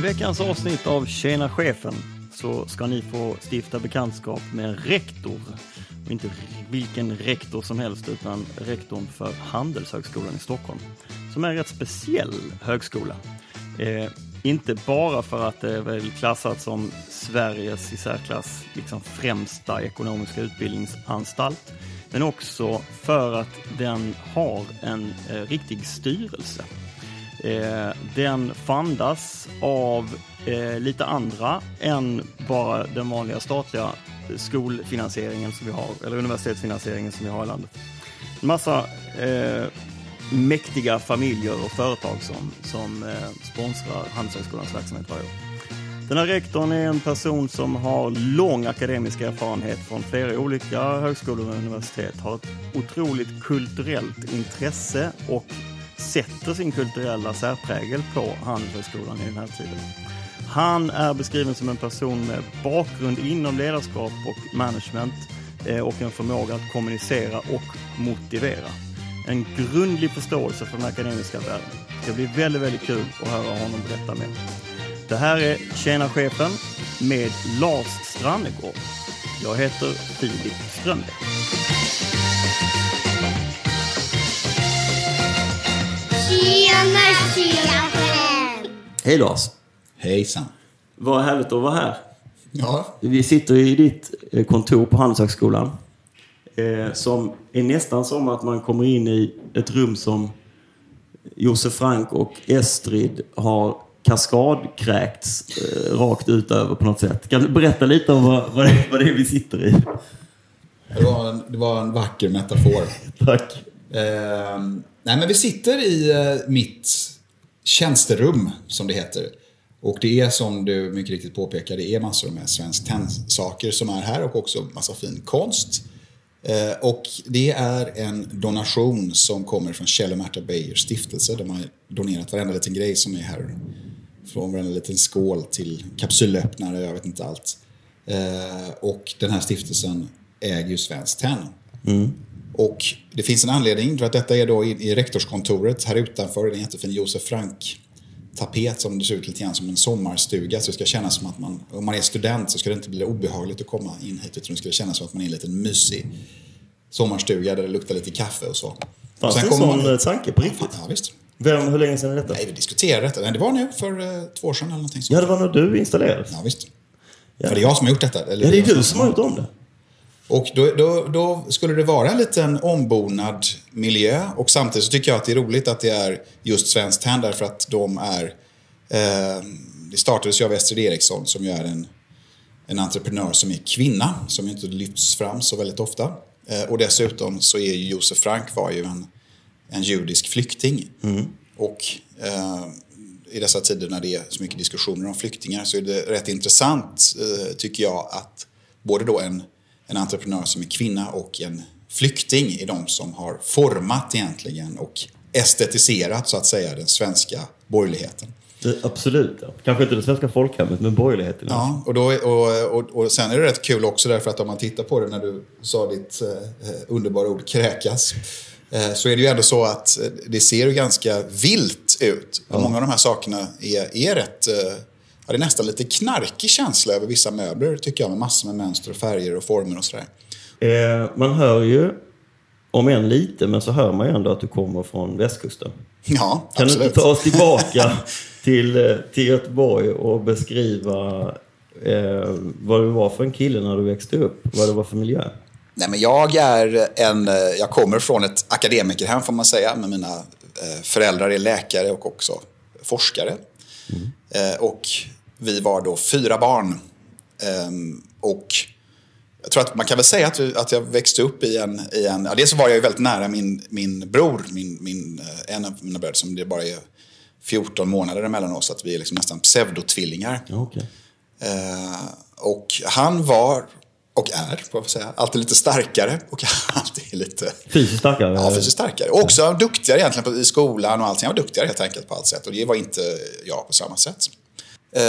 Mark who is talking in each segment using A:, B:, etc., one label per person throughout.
A: I veckans avsnitt av Tjena chefen så ska ni få stifta bekantskap med en rektor. Och inte vilken rektor som helst utan rektorn för Handelshögskolan i Stockholm. Som är en rätt speciell högskola. Eh, inte bara för att det är väl klassat som Sveriges i särklass liksom främsta ekonomiska utbildningsanstalt. Men också för att den har en eh, riktig styrelse. Eh, den fandas av eh, lite andra än bara den vanliga statliga skolfinansieringen som vi har, eller universitetsfinansieringen som vi har i landet. En massa eh, mäktiga familjer och företag som, som eh, sponsrar Handelshögskolans verksamhet varje år. Den här rektorn är en person som har lång akademisk erfarenhet från flera olika högskolor och universitet, har ett otroligt kulturellt intresse och sätter sin kulturella särprägel på Handelshögskolan i den här tiden. Han är beskriven som en person med bakgrund inom ledarskap och management eh, och en förmåga att kommunicera och motivera. En grundlig förståelse för den akademiska världen. Det blir väldigt, väldigt kul att höra honom berätta mer. Det här är Tjena chefen med Lars Strannegård. Jag heter Filip Strömbäck.
B: Tjena chefen!
A: Hej Lars!
C: Hejsan.
A: Vad härligt att vara här.
C: Ja.
A: Vi sitter i ditt eh, kontor på Handelshögskolan. Eh, som är nästan som att man kommer in i ett rum som Josef Frank och Estrid har kaskadkräkts eh, rakt ut över på något sätt. Kan du berätta lite om vad, vad, det, vad det är vi sitter i?
C: Det var en, det var en vacker metafor.
A: Tack.
C: Eh, nej, men vi sitter i eh, mitt tjänsterum, som det heter. Och det är som du mycket riktigt påpekar, det är massor med Svensk Tenn-saker som är här och också massa fin konst. Eh, och det är en donation som kommer från Kjell och Märta Beijers stiftelse. De har donerat varenda liten grej som är här. Från varenda liten skål till kapsylöppnare, jag vet inte allt. Eh, och den här stiftelsen äger ju Svenskt Tenn. Mm. Och det finns en anledning för att detta är då i, i rektorskontoret här utanför. Det är en jättefin Josef Frank tapet som det ser ut lite grann som en sommarstuga. Så det ska kännas som att man, om man är student så ska det inte bli obehagligt att komma in hit. Utan det ska kännas som att man är i en liten mysig sommarstuga där det luktar lite kaffe och så.
A: Fanns det en sån
C: man-
A: eh, tanke på riktigt?
C: Ja, visst.
A: Vem, hur länge sedan är detta?
C: Nej, vi diskuterade detta. Nej, det var nu för eh, två år sedan eller någonting sånt.
A: Ja, det var när du installerades.
C: Ja, visst.
A: Ja.
C: För det är jag som har gjort detta. Eller
A: Ja, det är du som har gjort om det.
C: Och då, då, då skulle det vara en liten ombonad miljö och samtidigt så tycker jag att det är roligt att det är just Svenskt Tenn därför att de är... Eh, det startades ju av Estrid Eriksson som ju är en, en entreprenör som är kvinna som inte lyfts fram så väldigt ofta. Eh, och dessutom så är ju Josef Frank var ju en, en judisk flykting. Och eh, i dessa tider när det är så mycket diskussioner om flyktingar så är det rätt intressant, eh, tycker jag, att både då en, en entreprenör som är kvinna och en flykting är de som har format egentligen och estetiserat så att säga den svenska borgerligheten.
A: absolut. Ja. Kanske inte det svenska folkhemmet, men borgerligheten.
C: Ja, och, då, och, och, och sen är det rätt kul också därför att om man tittar på det när du sa ditt eh, underbara ord kräkas. Eh, så är det ju ändå så att eh, det ser ju ganska vilt ut. Och Många av de här sakerna är, är rätt... Eh, det är nästan lite knarkig känsla över vissa möbler tycker jag med massor med mönster och färger och former och sådär.
A: Eh, man hör ju, om än lite, men så hör man ju ändå att du kommer från västkusten.
C: Ja,
A: Kan du
C: absolut.
A: inte ta oss tillbaka till, eh, till Göteborg och beskriva eh, vad du var för en kille när du växte upp? Vad det var för miljö?
C: Nej, men jag, är en, eh, jag kommer från ett akademikerhem får man säga. Men mina eh, föräldrar är läkare och också forskare. Eh, och vi var då fyra barn. Ehm, och jag tror att man kan väl säga att, att jag växte upp i en... I en ja, dels så var jag ju väldigt nära min, min bror, min, min, eh, en av mina bröder som det bara är 14 månader emellan oss. Att vi är liksom nästan pseudotvillingar.
A: Ja, okej.
C: Eh, och han var, och är, får jag säga, alltid lite starkare och alltid lite...
A: Fysiskt starkare?
C: Ja, fysiskt starkare. Och också duktigare egentligen på, i skolan och allting. Han var duktigare helt enkelt på allt sätt. Och det var inte jag på samma sätt. Eh,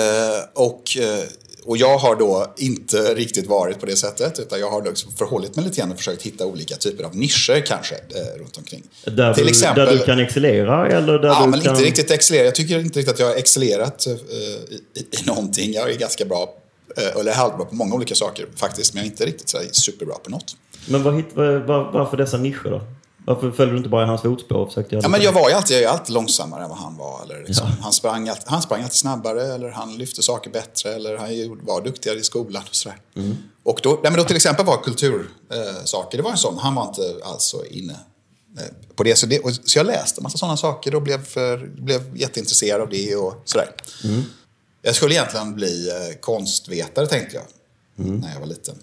C: och eh, och jag har då inte riktigt varit på det sättet. Utan jag har liksom förhållit mig lite grann och försökt hitta olika typer av nischer kanske eh, runt omkring.
A: Där,
C: Till
A: du,
C: exempel-
A: där du kan excellera eller där
C: Ja,
A: du
C: men
A: kan...
C: inte riktigt excellera. Jag tycker inte riktigt att jag har excellerat eh, i, i, någonting. Jag är ganska bra, eh, eller halvbra på många olika saker faktiskt. Men jag är inte riktigt så superbra på något.
A: Men vad, var, varför dessa nischer då? Varför följer du inte bara i hans fotspår och försökte göra
C: Ja, men jag var ju alltid, jag är alltid långsammare än vad han var. Eller liksom, han, sprang alltid, han sprang alltid snabbare, eller han lyfte saker bättre, eller han var duktigare i skolan. Och, sådär. och då, nej, men då till exempel var kultursaker, eh, det var en sån, han var inte alls så inne eh, på det. Så, det och, så jag läste en massa sådana saker och blev, för, blev jätteintresserad av det och sådär. Jag skulle egentligen bli eh, konstvetare tänkte jag, när jag var liten.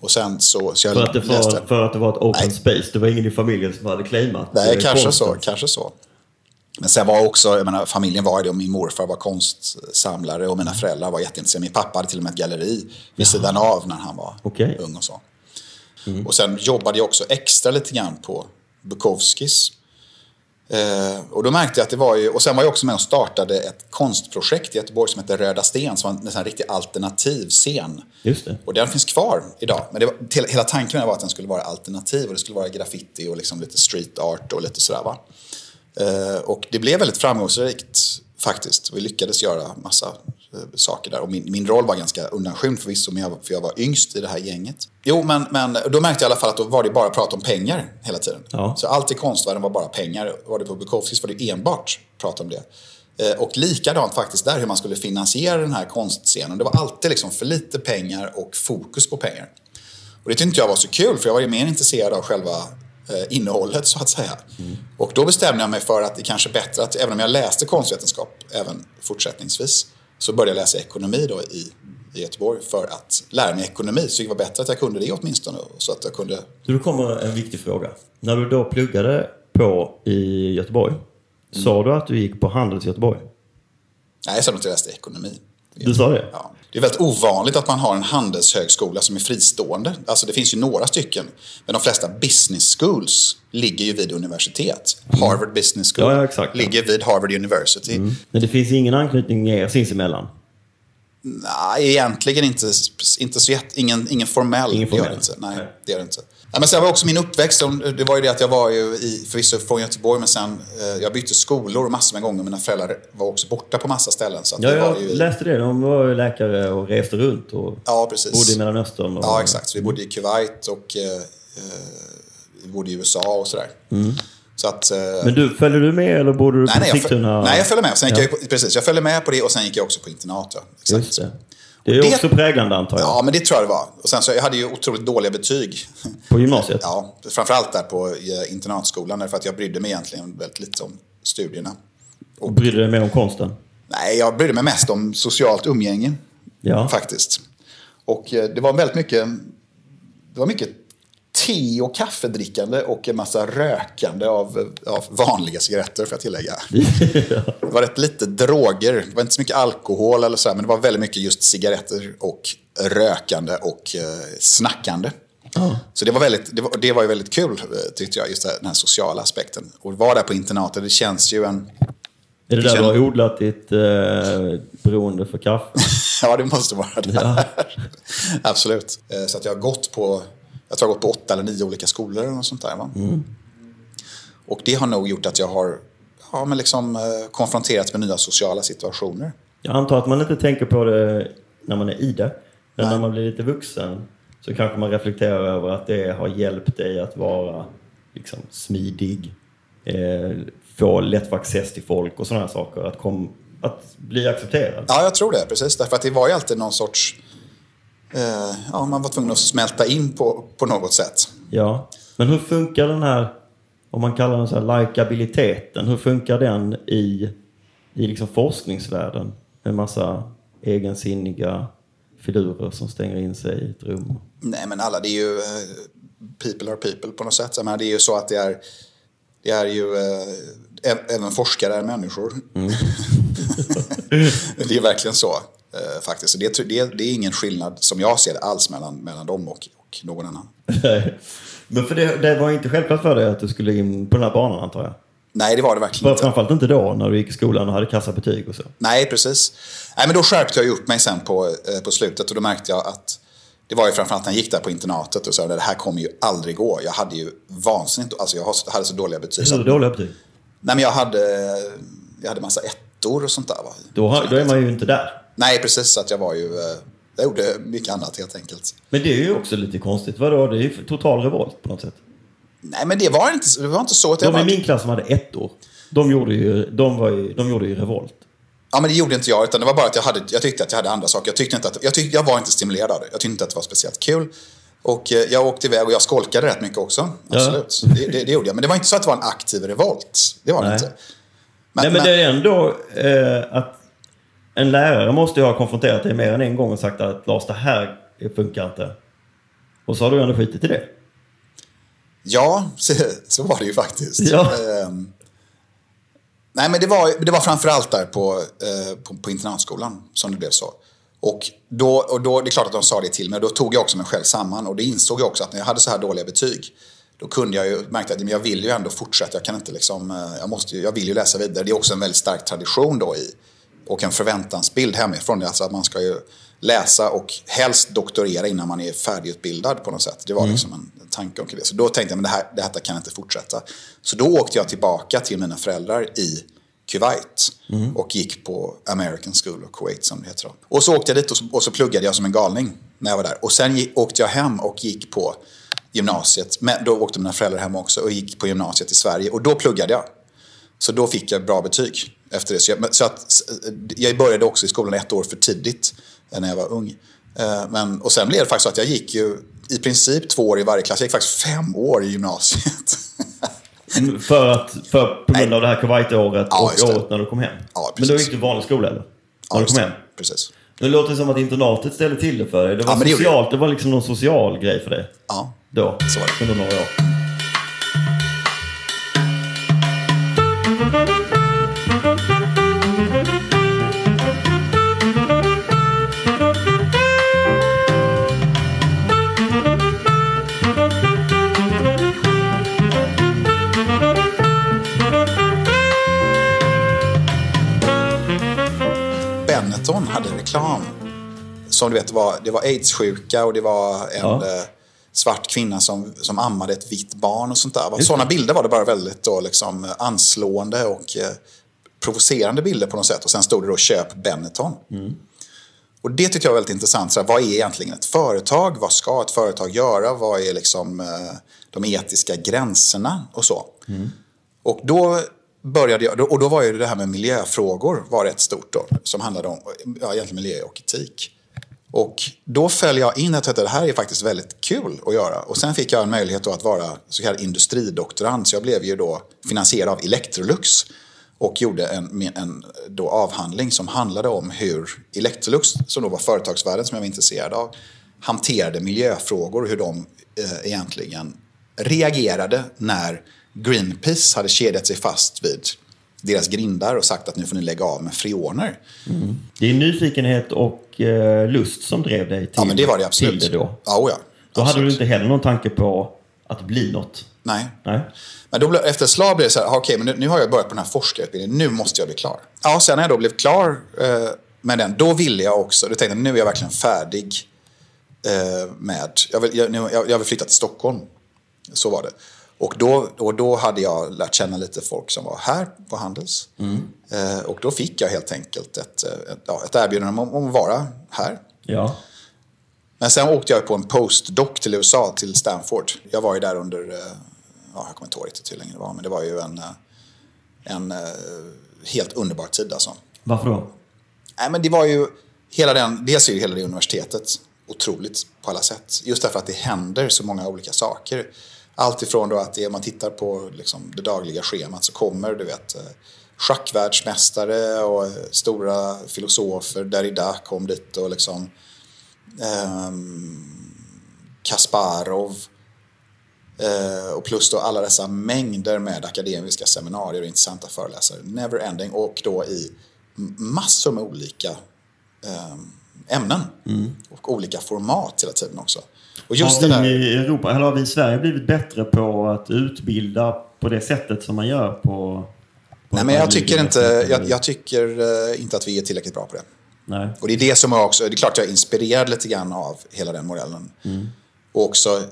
C: Och sen så, så
A: För att, det var, för att det var ett open
C: Nej.
A: space. Det var ingen i familjen som hade claimat
C: Nej, kanske så, kanske så. Men sen var också, jag menar, familjen var det och min morfar var konstsamlare och mina föräldrar var jätteintresserade. Min pappa hade till och med ett galleri vid sidan av när han var
A: Okej.
C: ung och så. Och sen jobbade jag också extra lite grann på Bukowskis. Eh, och då märkte jag att det var ju, och sen var jag också med och startade ett konstprojekt i Göteborg som heter Röda Sten, som var en nästan riktig alternativ scen.
A: Just det.
C: Och den finns kvar idag. Men det var, till, hela tanken var att den skulle vara alternativ och det skulle vara graffiti och liksom lite street art och lite sådär va. Eh, och det blev väldigt framgångsrikt faktiskt. Vi lyckades göra massa saker där. Och min, min roll var ganska undanskymd förvisso, men jag, för jag var yngst i det här gänget. Jo, men, men då märkte jag i alla fall att då var det bara prat om pengar hela tiden.
A: Ja.
C: Så allt i konstvärlden var bara pengar. Var det på Bukowskis var det enbart prat om det. Eh, Och likadant faktiskt där hur man skulle finansiera den här konstscenen. Det var alltid liksom för lite pengar och fokus på pengar. Och det tyckte inte jag var så kul för jag var ju mer intresserad av själva eh, innehållet så att säga. Och då bestämde jag mig för att det kanske är bättre att, även om jag läste konstvetenskap även fortsättningsvis, så började jag läsa ekonomi då i, i Göteborg för att lära mig ekonomi. Så det var bättre att jag kunde det åtminstone. Så att jag kunde...
A: Då kommer en viktig fråga. När du då pluggade på i Göteborg,
C: Mm.
A: sa du att du gick på Handels i Göteborg?
C: Nej, jag sa att jag läste ekonomi.
A: Du sa det?
C: Ja. Det är väldigt ovanligt att man har en handelshögskola som är fristående. Alltså det finns ju några stycken. Men de flesta business schools ligger ju vid universitet. Harvard Business School
A: Ja, ja,
C: ligger vid Harvard University.
A: Men det finns ingen anknytning er sinsemellan?
C: Nej, egentligen inte, inte så jätte, ingen, ingen formell.
A: Ingen
C: Det gör
A: formell.
C: det inte. Nej,
A: Nej.
C: det gör det inte. Ja, men sen var också min uppväxt, det var ju det att jag var ju i, förvisso från Göteborg, men sen eh, jag bytte skolor massor med gånger. Mina föräldrar var också borta på massa ställen. Så
A: Ja, jag
C: ju,
A: läste det. De var ju läkare och reste runt och
C: ja, precis.
A: bodde i Mellanöstern. Och,
C: Ja, exakt. Så vi bodde i Kuwait och eh, eh, vi bodde i USA och sådär. Så att... Eh,
A: Mm. Men du, följde du med eller bodde du
C: nej,
A: på
C: nej,
A: Sigtuna?
C: nej, jag följde med. Sen
A: Ja.
C: jag, precis, jag följde med på det och sen gick jag också på internat. Ja. Exakt.
A: Just det. Det är
C: det-
A: också präglande antar jag.
C: Ja, men det tror jag det var. Och sen så jag hade ju otroligt dåliga betyg.
A: På gymnasiet?
C: Ja, framförallt där på eh, internatskolan. Därför att jag brydde mig egentligen väldigt lite om studierna.
A: Och brydde dig mer om konsten?
C: Nej, jag brydde mig mest om socialt umgänge.
A: Ja.
C: Faktiskt. Och eh, det var väldigt mycket... Det var mycket te och kaffedrickande och en massa rökande av, av vanliga cigaretter, för att tillägga. Det var rätt lite droger. Det var inte så mycket alkohol eller så här, men det var väldigt mycket just cigaretter och rökande och eh, snackande. Så det var, väldigt, det, var, det var ju väldigt kul, eh, tyckte jag, just det den här sociala aspekten. Och vara där på internatet, det känns ju en...
A: Är det där
C: känner-
A: du har odlat ditt eh, beroende för kaffe?
C: Ja, det måste vara det.
A: Ja.
C: Absolut. Eh, Så att jag har gått på, jag tror jag har gått på åtta eller nio olika skolor eller något sånt där.
A: Mm.
C: Och det har nog gjort att jag har ja, men liksom, eh, konfronterats med nya sociala situationer.
A: Jag antar att man inte tänker på det när man är i det. Men
C: Nej.
A: när man blir lite vuxen så kanske man reflekterar över att det har hjälpt dig att vara liksom, smidig, eh, få lätt access till folk och sådana saker. Att, kom, att bli accepterad.
C: Ja, jag tror det. Precis. Därför att det var ju alltid någon sorts... Eh, ja, man var tvungen att smälta in på, på något sätt.
A: Ja. Men hur funkar den här, om man kallar den så här likabiliteten, hur funkar den i, i liksom forskningsvärlden? En massa egensinniga filurer som stänger in sig i ett rum.
C: Nej, men alla, det är ju... Eh, people are people på något sätt. Menar, det är ju så att det är... Det är ju... Eh, även forskare är människor. det är verkligen så, eh, faktiskt. Så Det, det, det är ingen skillnad, som jag ser det, alls mellan, mellan dem och, och någon annan.
A: Men för det, det var inte självklart för dig att du skulle in på den här banan antar jag?
C: Nej, det var det verkligen inte.
A: framförallt inte då när du gick i skolan och hade kassabetyg och så.
C: Nej, precis. Nej, men då skärpte jag upp mig sen på, eh, på slutet och då märkte jag att det var ju framförallt när jag gick där på internatet och sa det här kommer ju aldrig gå. Jag hade ju vansinnigt, alltså jag hade så dåliga betyg.
A: Hur
C: att-
A: dåliga betyg?
C: Nej, men jag hade, jag hade massa ettor och sånt där.
A: Då, har, då är man ju inte där.
C: Nej, precis. Så att jag var ju, eh, jag gjorde mycket annat helt enkelt.
A: Men det är ju också lite konstigt. Vadå? Det är ju total revolt på något sätt.
C: Nej, men det var inte, det var inte så att jag
A: De i min klass som hade ett år, de gjorde ju, de var ju, de gjorde ju revolt.
C: Ja, men det gjorde inte jag. Utan det var bara att jag, hade, jag tyckte att jag hade andra saker. Jag, tyckte inte att, jag, tyckte, jag var inte stimulerad av det. Jag tyckte inte att det var speciellt kul. Och eh, jag åkte iväg och jag skolkade rätt mycket också. Absolut. Det, det, det gjorde jag. Men det var inte så att det var en aktiv revolt. Det var det
A: Nej.
C: inte.
A: Nej, men det är ändå eh, att en lärare måste ju ha konfronterat dig mer än en gång och sagt att Lars, det här funkar inte. Och så har du ändå skitit i det.
C: Ja, så, så var det ju faktiskt.
A: Ja.
C: Ehm, nej, men det var, det var framförallt där på, eh, på, på internatskolan som det blev så. Och, då, och då, det är klart att de sa det till mig. Då tog jag också mig själv samman. Och det insåg jag också att när jag hade så här dåliga betyg. Då kunde jag ju märkte att men jag vill ju ändå fortsätta. Jag kan inte liksom, eh, jag, måste, jag vill ju läsa vidare. Det är också en väldigt stark tradition då i. Och en förväntansbild hemifrån. Alltså att man ska ju läsa och helst doktorera innan man är färdigutbildad på något sätt. Det var liksom en tanke omkring det. Så då tänkte jag, men det här, det här kan inte fortsätta. Så då åkte jag tillbaka till mina föräldrar i Kuwait och gick på American School of Kuwait som det heter. Och så åkte jag dit och så, och så pluggade jag som en galning när jag var där. Och sen gick, åkte jag hem och gick på gymnasiet. Men då åkte mina föräldrar hem också och gick på gymnasiet i Sverige. Och då pluggade jag. Så då fick jag bra betyg efter det. Så jag, så att, jag började också i skolan ett år för tidigt eh, när jag var ung. Eh, Men, och sen blev det faktiskt så att jag gick ju i princip två år i varje klass. Jag gick faktiskt fem år i gymnasiet.
A: För att, för, på grund av det här Kuwait-året
C: Ja,
A: och året när du kom hem.
C: Ja,
A: men då
C: precis.
A: gick du vanlig skola eller? När du
C: just
A: kom hem?
C: Precis.
A: Det låter som att internatet ställde till det för dig. Det var
C: Ja, men det
A: socialt, det var liksom någon social grej för dig.
C: Ja.
A: Då,
C: Så var det.
A: under några år.
C: Hade reklam. Som du vet, var, det var aids-sjuka och det var en
A: Ja.
C: eh, svart kvinna som, som ammade ett vitt barn och sånt där. Sådana bilder var det bara väldigt då, liksom, anslående och eh, provocerande bilder på något sätt. Och sen stod det då köp Benetton. Och det tyckte jag var väldigt intressant. Så här, vad är egentligen ett företag? Vad ska ett företag göra? Vad är liksom eh, de etiska gränserna och så? Och då började jag, och då var ju det här med miljöfrågor var rätt stort då, som handlade om ja, egentligen miljö och etik. Och då föll jag in att det här är faktiskt väldigt kul att göra. Och sen fick jag en möjlighet då att vara så kallad industridoktorand. Så jag blev ju då finansierad av Electrolux och gjorde en, en då avhandling som handlade om hur Electrolux, som då var företagsvärlden som jag var intresserad av, hanterade miljöfrågor och hur de eh, egentligen reagerade när Greenpeace hade kedjat sig fast vid deras grindar och sagt att nu får ni lägga av med freoner.
A: Det är nyfikenhet och eh, lust som drev dig till,
C: Ja, men det var det absolut.
A: det då.
C: Ja, oh ja.
A: Då hade
C: Absolut.
A: du inte heller någon tanke på att bli något.
C: Nej.
A: Nej.
C: Men då efter ett slag blev det så här, "Ah, okej, men nu, nu har jag börjat på den här forskarutbildningen, nu måste jag bli klar. Ja, sen när jag då blev klar eh, med den, då ville jag också, då tänkte jag nu är jag verkligen färdig eh, med, jag vill, jag, jag, jag vill flytta till Stockholm. Så var det. Och då, och då hade jag lärt känna lite folk som var här på Handels. Eh, och då fick jag helt enkelt ett, eh, ett, ett erbjudande om, om att vara här.
A: Ja.
C: Men sen åkte jag på en postdoc till USA, till Stanford. Jag var ju där under, eh, ja, jag kommer inte ihåg riktigt hur länge det var, men det var ju en, eh, en helt underbar tid alltså.
A: Varför då?
C: Nej, men det var ju hela den, dels är ju hela det universitetet otroligt på alla sätt. Just därför att det händer så många olika saker. Allt ifrån då att det, man tittar på liksom det dagliga schemat så kommer du vet eh, schackvärldsmästare och eh, stora filosofer. Derrida kom dit och liksom ehm, Kasparov. Eh, och plus då alla dessa mängder med akademiska seminarier och intressanta föreläsare. Never ending. Och då i massor med olika eh, ämnen. Och olika format hela tiden också. Och
A: Har
C: just det
A: vi i Europa, eller har vi i Sverige blivit bättre på att utbilda på det sättet som man gör på... på
C: Nej, men jag tycker, inte,
A: universitetet?
C: jag, jag tycker eh, inte att vi är tillräckligt bra på det.
A: Nej.
C: Och det är det som jag också, det är klart jag är inspirerad lite grann av hela den modellen. Och också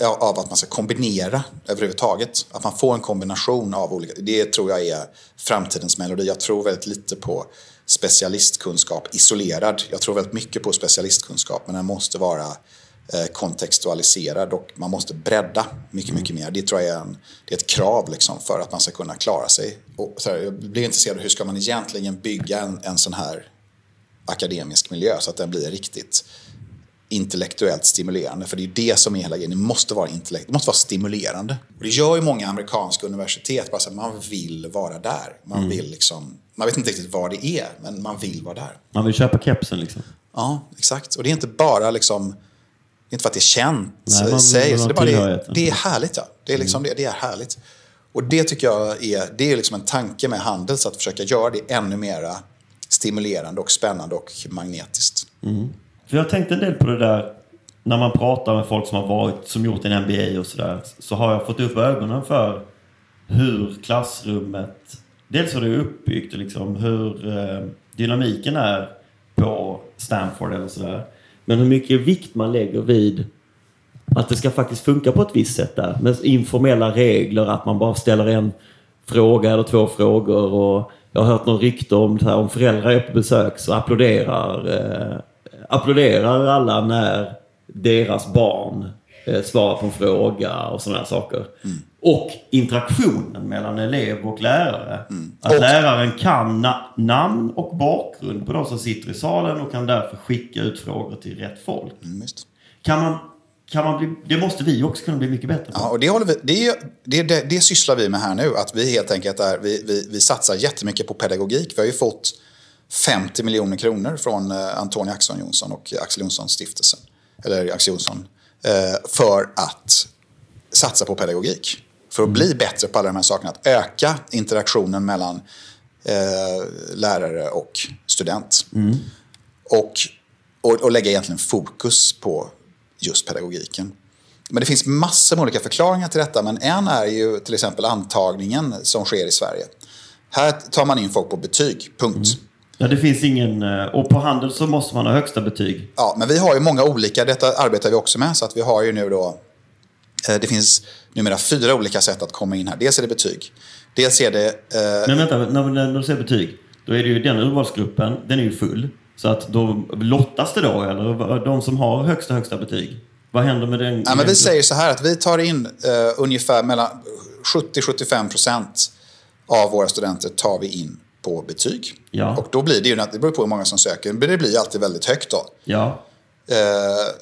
C: eh, av att man ska kombinera överhuvudtaget. Att man får en kombination av olika, det tror jag är framtidens melodi. Jag tror väldigt lite på specialistkunskap isolerad. Jag tror väldigt mycket på specialistkunskap men den måste vara eh, kontextualiserad och man måste bredda mycket, mycket mer. Det tror jag är, en, det är ett krav liksom för att man ska kunna klara sig. Och så här, jag blir intresserad av hur ska man egentligen bygga en, en sån här akademisk miljö så att den blir riktigt intellektuellt stimulerande. För det är det som är hela grejen. Det måste vara, intellekt, det måste vara stimulerande. Och det gör ju många amerikanska universitet. Bara så att man vill vara där. Man, vill liksom, man vet inte riktigt vad det är, men man vill vara där.
A: Man vill köpa kepsen liksom.
C: Ja, exakt. Och det är inte bara liksom... Inte för att det är känt
A: Nej, man
C: i sig.
A: ha
C: så Det är, det, det är härligt. Ja. Det, är liksom, det, det är härligt. Och det tycker jag är, det är liksom en tanke med Handels. Att försöka göra det ännu mera stimulerande och spännande och magnetiskt.
A: För jag tänkte en del på det där när man pratar med folk som har varit, som gjort en MBA och sådär. Så har jag fått upp ögonen för hur klassrummet, dels hur det är uppbyggt och liksom hur eh, dynamiken är på Stanford eller sådär. Men hur mycket vikt man lägger vid att det ska faktiskt funka på ett visst sätt där. Med informella regler, att man bara ställer en fråga eller två frågor. Och jag har hört någon rykte om, så här, om föräldrar är på besök så applåderar, eh, applåderar alla när deras barn eh, svarar på en fråga och sådana här saker. Mm. Och interaktionen mellan elev och lärare. Att
C: Och-
A: läraren kan na- namn och bakgrund på de som sitter i salen och kan därför skicka ut frågor till rätt folk.
C: Mm.
A: Kan man, kan man bli, det måste vi också kunna bli mycket bättre på.
C: Ja, och det, håller vi, det, det, det, det sysslar vi med här nu. Att vi helt enkelt är, vi, vi, vi satsar jättemycket på pedagogik. Vi har ju fått 50 miljoner kronor från eh, Antonia Axon Jonsson och Axel Jonsson stiftelsen. Eller Axel Jonsson. Eh, för att satsa på pedagogik. För att bli bättre på alla de här sakerna. Att öka interaktionen mellan eh, lärare och student. Och, och, och lägga egentligen fokus på just pedagogiken. Men det finns massor med olika förklaringar till detta. Men en är ju till exempel antagningen som sker i Sverige. Här tar man in folk på betyg, punkt.
A: Ja, det finns ingen... eh, Och på handel så måste man ha högsta betyg.
C: Ja, men vi har ju många olika, detta arbetar vi också med. Så att vi har ju nu då, eh, det finns numera fyra olika sätt att komma in här. Dels är det betyg. Dels är det, eh,
A: Men vänta, när, när du säger betyg, då är det ju den urvalsgruppen, den är ju full. Så att då lottas det då, eller de som har högsta, högsta betyg? Vad händer med den?
C: Ja, men vi säger så här att vi tar in eh, ungefär mellan 70-75 procent av våra studenter tar vi in på betyg.
A: Ja.
C: Och då blir det ju, det beror på hur många som söker, men det blir alltid väldigt högt då.
A: Ja,
C: Eh,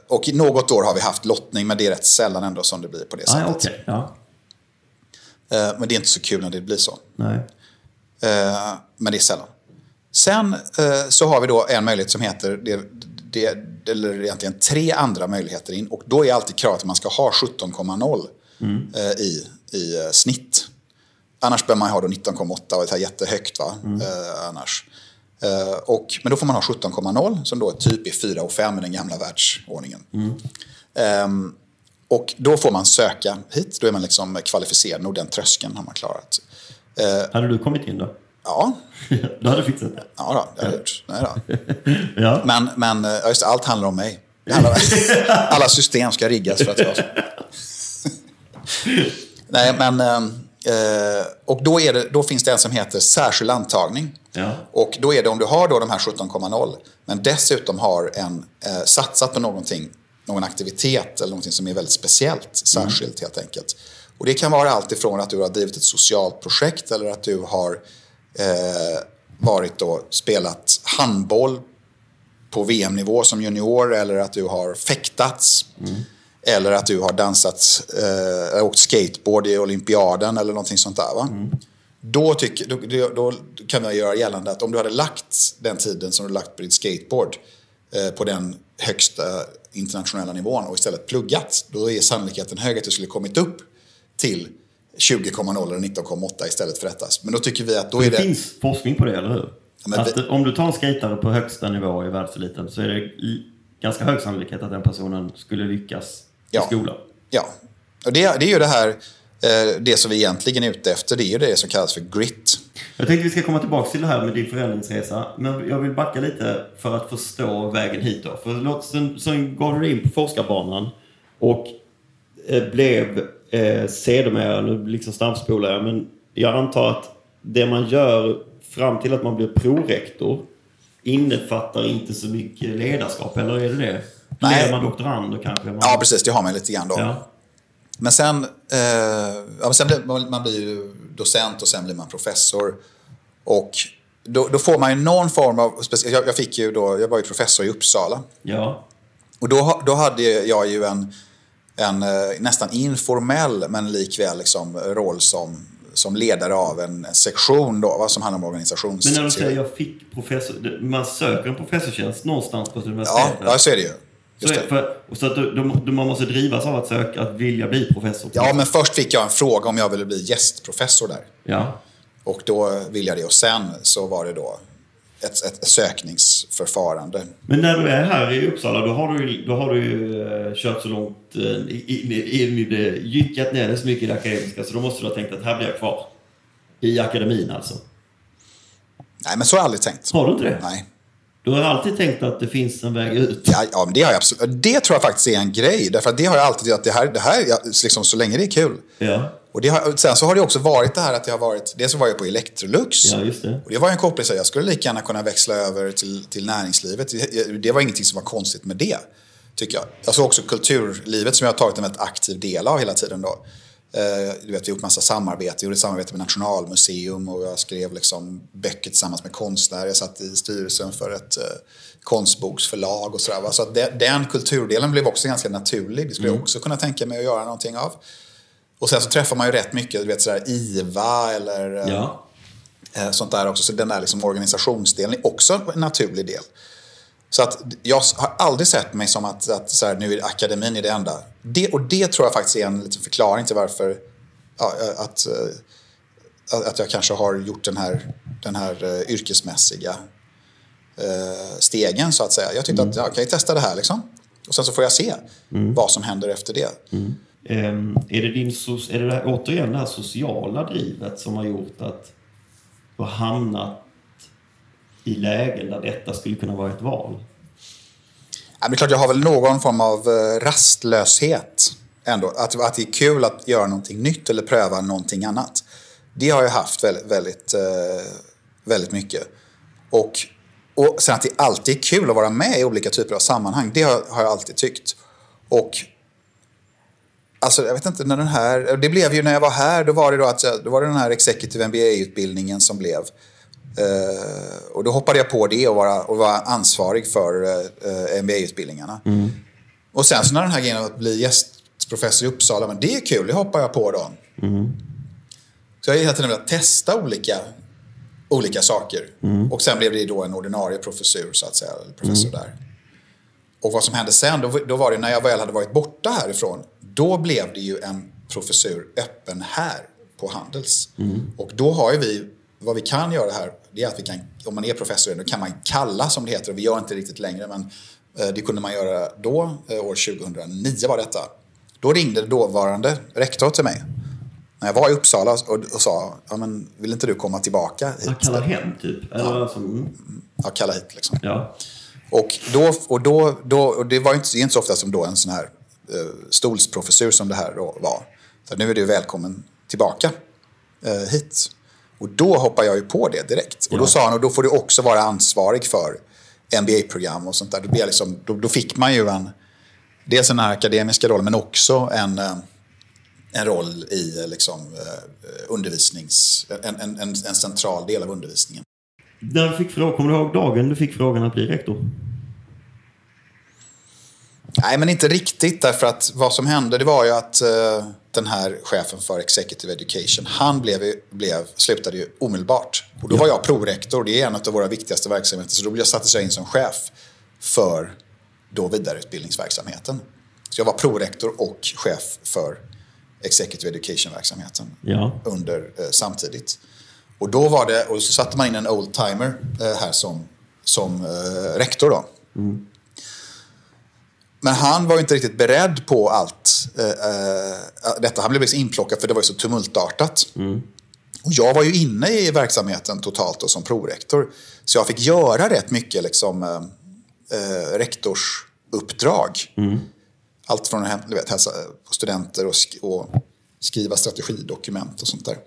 C: och något år har vi haft lottning, men det är rätt sällan ändå som det blir på det
A: ah,
C: sättet.
A: okej. Ja,
C: Eh, men det är inte så kul när det blir så.
A: nej.
C: Eh, men det är sällan. Sen eh, så har vi då en möjlighet som heter, det, det, eller egentligen tre andra möjligheter in. Och då är alltid kravet att man ska ha 17,0 eh, i, i snitt. Annars bör man ha då 19,8 och det är jättehögt. Va? Eh, annars. Eh, och, men då får man ha 17,0 som då typ är 4 och 5 i den gamla världsordningen. Ehm, och då får man söka hit. Då är man liksom kvalificerad. Nog den tröskeln har man klarat. Eh,
A: Hade du kommit in då?
C: ja,
A: du hade fixat det?
C: Ja, då, det har jag gjort. Nej, då.
A: Ja.
C: Men, men eh, just det, allt handlar om mig. Handlar, alla system ska riggas för att så. Nej, men... eh, och då, det, då finns det en som heter särskild antagning.
A: Ja.
C: Och då är det om du har då de här 17,0 men dessutom har en, eh, satsat på någonting, någon aktivitet eller någonting som är väldigt speciellt, särskilt helt enkelt. Och det kan vara allt ifrån att du har drivit ett socialt projekt eller att du har eh, varit och spelat handboll på VM-nivå som junior eller att du har fäktats. Eller att du har dansat, eh, åkt skateboard i olympiaden eller någonting sånt där. Va? Då, tycker, då, då, kan jag göra gällande att om du hade lagt den tiden som du lagt på ditt skateboard eh, på den högsta internationella nivån och istället pluggat, då är sannolikheten hög att du skulle kommit upp till 20,0 eller 19,8 istället för detta. Men då tycker vi att då är
A: Det
C: det...
A: finns forskning på det, eller hur?
C: men
A: att
C: vi-
A: om du tar en skejtare på högsta nivå i världseliten så är det ganska hög sannolikhet att den personen skulle lyckas
C: Ja.
A: i skolan.
C: Ja, och det, det är ju det här, eh, det som vi egentligen är ute efter, det är ju det som kallas för grit.
A: Jag tänkte vi ska komma tillbaka till det här med din förändringsresa. Men jag vill backa lite för att förstå vägen hit då. För låt, sen, sen gav du in på forskarbanan och eh, blev eh, sedermera, nu liksom snabbspolar jag, men jag antar att det man gör fram till att man blir prorektor innefattar inte så mycket ledarskap, eller är det det?
C: Nej.
A: Leder man doktorand då kanske? Man...
C: Ja, precis, det har man lite grann då.
A: Ja.
C: Men sen, eh, ja, men sen blir man, blir ju docent och sen blir man professor. Och då, då får man ju någon form av... Jag, jag, fick ju då, jag var ju professor i Uppsala.
A: ja.
C: Och då, då hade jag ju en, en eh, nästan informell men likväl liksom roll som, som ledare av en sektion då, va, som handlar om organisations...
A: Men när du säger jag fick professor, man söker en professorstjänst någonstans på ett universitet?
C: Ja, ja, så är det ju. Just det.
A: för, och så att du, du, man måste drivas av att söka, att vilja bli professor?
C: Ja, men först fick jag en fråga om jag ville bli gästprofessor där.
A: Ja.
C: Och då ville jag det. Och sen så var det då ett, ett sökningsförfarande.
A: Men när du är här i Uppsala, då har du, då har du ju eh, kört så långt eh, in, in, in i det, gyttjat ner det så mycket i det akademiska, så då måste du ha tänkt att här blir jag kvar. I akademin alltså.
C: Nej, men så har jag aldrig tänkt.
A: Har du inte det?
C: Nej.
A: Du har alltid tänkt att det finns en väg ut?
C: Ja, ja, men det har jag absolut. Det tror jag faktiskt är en grej. Därför att det har jag alltid att det här, det här liksom, så länge det är kul.
A: Ja,
C: Och det har, sen så har det också varit det här att det har varit, dels så var jag på Electrolux.
A: ja just det.
C: Och det var en koppling, så jag skulle lika gärna kunna växla över till, till näringslivet. Det- Det var ingenting som var konstigt med det, tycker jag. Jag såg också kulturlivet som jag har tagit en väldigt aktiv del av hela tiden då. Eh, du vet, vi har gjort massa samarbete. Jag gjorde samarbete med Nationalmuseum och jag skrev liksom böcker tillsammans med konstnärer. Jag satt i styrelsen för ett eh, konstboksförlag och sådär. Så att det, den kulturdelen blev också ganska naturlig. Det skulle jag också kunna tänka mig att göra någonting av. Och sen så träffar man ju rätt mycket, du vet sådär IVA eller eh,
A: Ja.
C: sånt där också. Så den där liksom organisationsdelen är också en naturlig del. Så att jag har aldrig sett mig som att, att så här, nu är akademin är det enda. Det, och det tror jag faktiskt är en liten förklaring till varför ja, att, eh, att jag kanske har gjort den här, den här eh, yrkesmässiga eh, stegen så att säga. Jag tyckte att jag kan ju testa det här liksom. Och sen så får jag se vad som händer efter det.
A: Ehm, är det, din, är det där, återigen det här sociala drivet som har gjort att du har hamnat i lägen där detta skulle kunna vara ett val?
C: Ja, men det är klart, jag har väl någon form av eh, rastlöshet ändå. Att, att det är kul att göra någonting nytt eller pröva någonting annat. Det har jag haft väldigt, väldigt, väldigt mycket. Och, och sen att det alltid är kul att vara med i olika typer av sammanhang. Det har, har jag alltid tyckt. Och Alltså, jag vet inte, när den här... Det blev ju när jag var här, då var det, då att, då var det den här Executive MBA-utbildningen som blev. Eh, och då hoppade jag på det och var, och var ansvarig för eh, MBA-utbildningarna. Och sen så när den här grejen att bli gästprofessor i Uppsala, men det är kul, det hoppar jag på då. Så jag har hela tiden velat testa olika, olika saker. Och sen blev det då en ordinarie professur, så att säga, professor där. Och vad som hände sen, då, då var det när jag väl hade varit borta härifrån, då blev det ju en professur öppen här på Handels. Och då har ju vi, vad vi kan göra här, det är att vi kan, om man är professor, då kan man kalla som det heter, och vi gör inte riktigt längre, men eh, det kunde man göra då, eh, år 2009 var detta. Då ringde dåvarande rektor till mig, när jag var i Uppsala och, och sa, ja men vill inte du komma tillbaka hit?
A: Kalla hem typ? Eller alltså, mm,
C: Ja, kalla hit liksom.
A: ja.
C: Och, då, och, då, då, och det var inte, det är inte så ofta som då en sån här eh, stolsprofessur som det här då var. Så nu är du välkommen tillbaka eh, hit. Och då hoppar jag ju på det direkt. Och då sa han, och då får du också vara ansvarig för MBA-program och sånt där. Då, liksom, då, då fick man ju en, dels den här akademiska rollen men också en, eh, en roll i eh, liksom, eh, undervisnings, en, en, en, en central del av undervisningen.
A: När du fick frågan, kommer du ihåg dagen du fick frågan att bli rektor?
C: Nej, men inte riktigt. Därför att vad som hände det var ju att eh, den här chefen för Executive Education, han blev, blev, slutade ju omedelbart. Och då var jag prorektor, det är en av våra viktigaste verksamheter. Så då sattes jag in som chef för då vidareutbildningsverksamheten. Så jag var prorektor och chef för Executive Education-verksamheten
A: Ja.
C: under, eh, samtidigt. Och då var det, och så satte man in en oldtimer eh, här som, som eh, rektor då. Men han var ju inte riktigt beredd på allt eh, eh, detta. Han blev liksom inplockad för det var ju så tumultartat. Och jag var ju inne i verksamheten totalt då, som prorektor. Så jag fick göra rätt mycket liksom, eh, eh, rektorsuppdrag. Allt från att häm- du vet, hälsa på studenter och, sk- och skriva strategidokument och sånt där.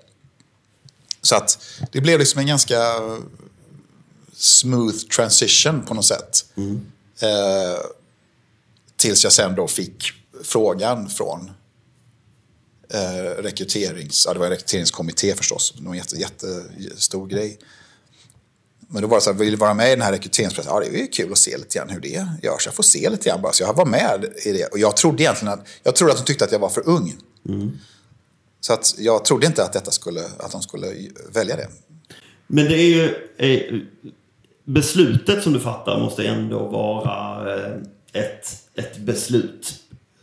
C: Så att det blev liksom en ganska smooth transition på något sätt. Eh, tills jag sen då fick frågan från eh, rekryterings... Ja, det var en rekryteringskommitté förstås. Det en jätte, jättestor grej. Men då var det så här, vill du vara med i den här rekryteringsprocessen? Ja, det är ju kul att se lite grann hur det görs. Jag får se lite grann bara. Så jag var med i det. Och jag trodde egentligen att, jag trodde att de tyckte att jag var för ung. Så att jag trodde inte att, detta skulle, att de skulle välja det.
A: Men det är ju... eh, beslutet som du fattar måste ändå vara eh, ett, ett beslut.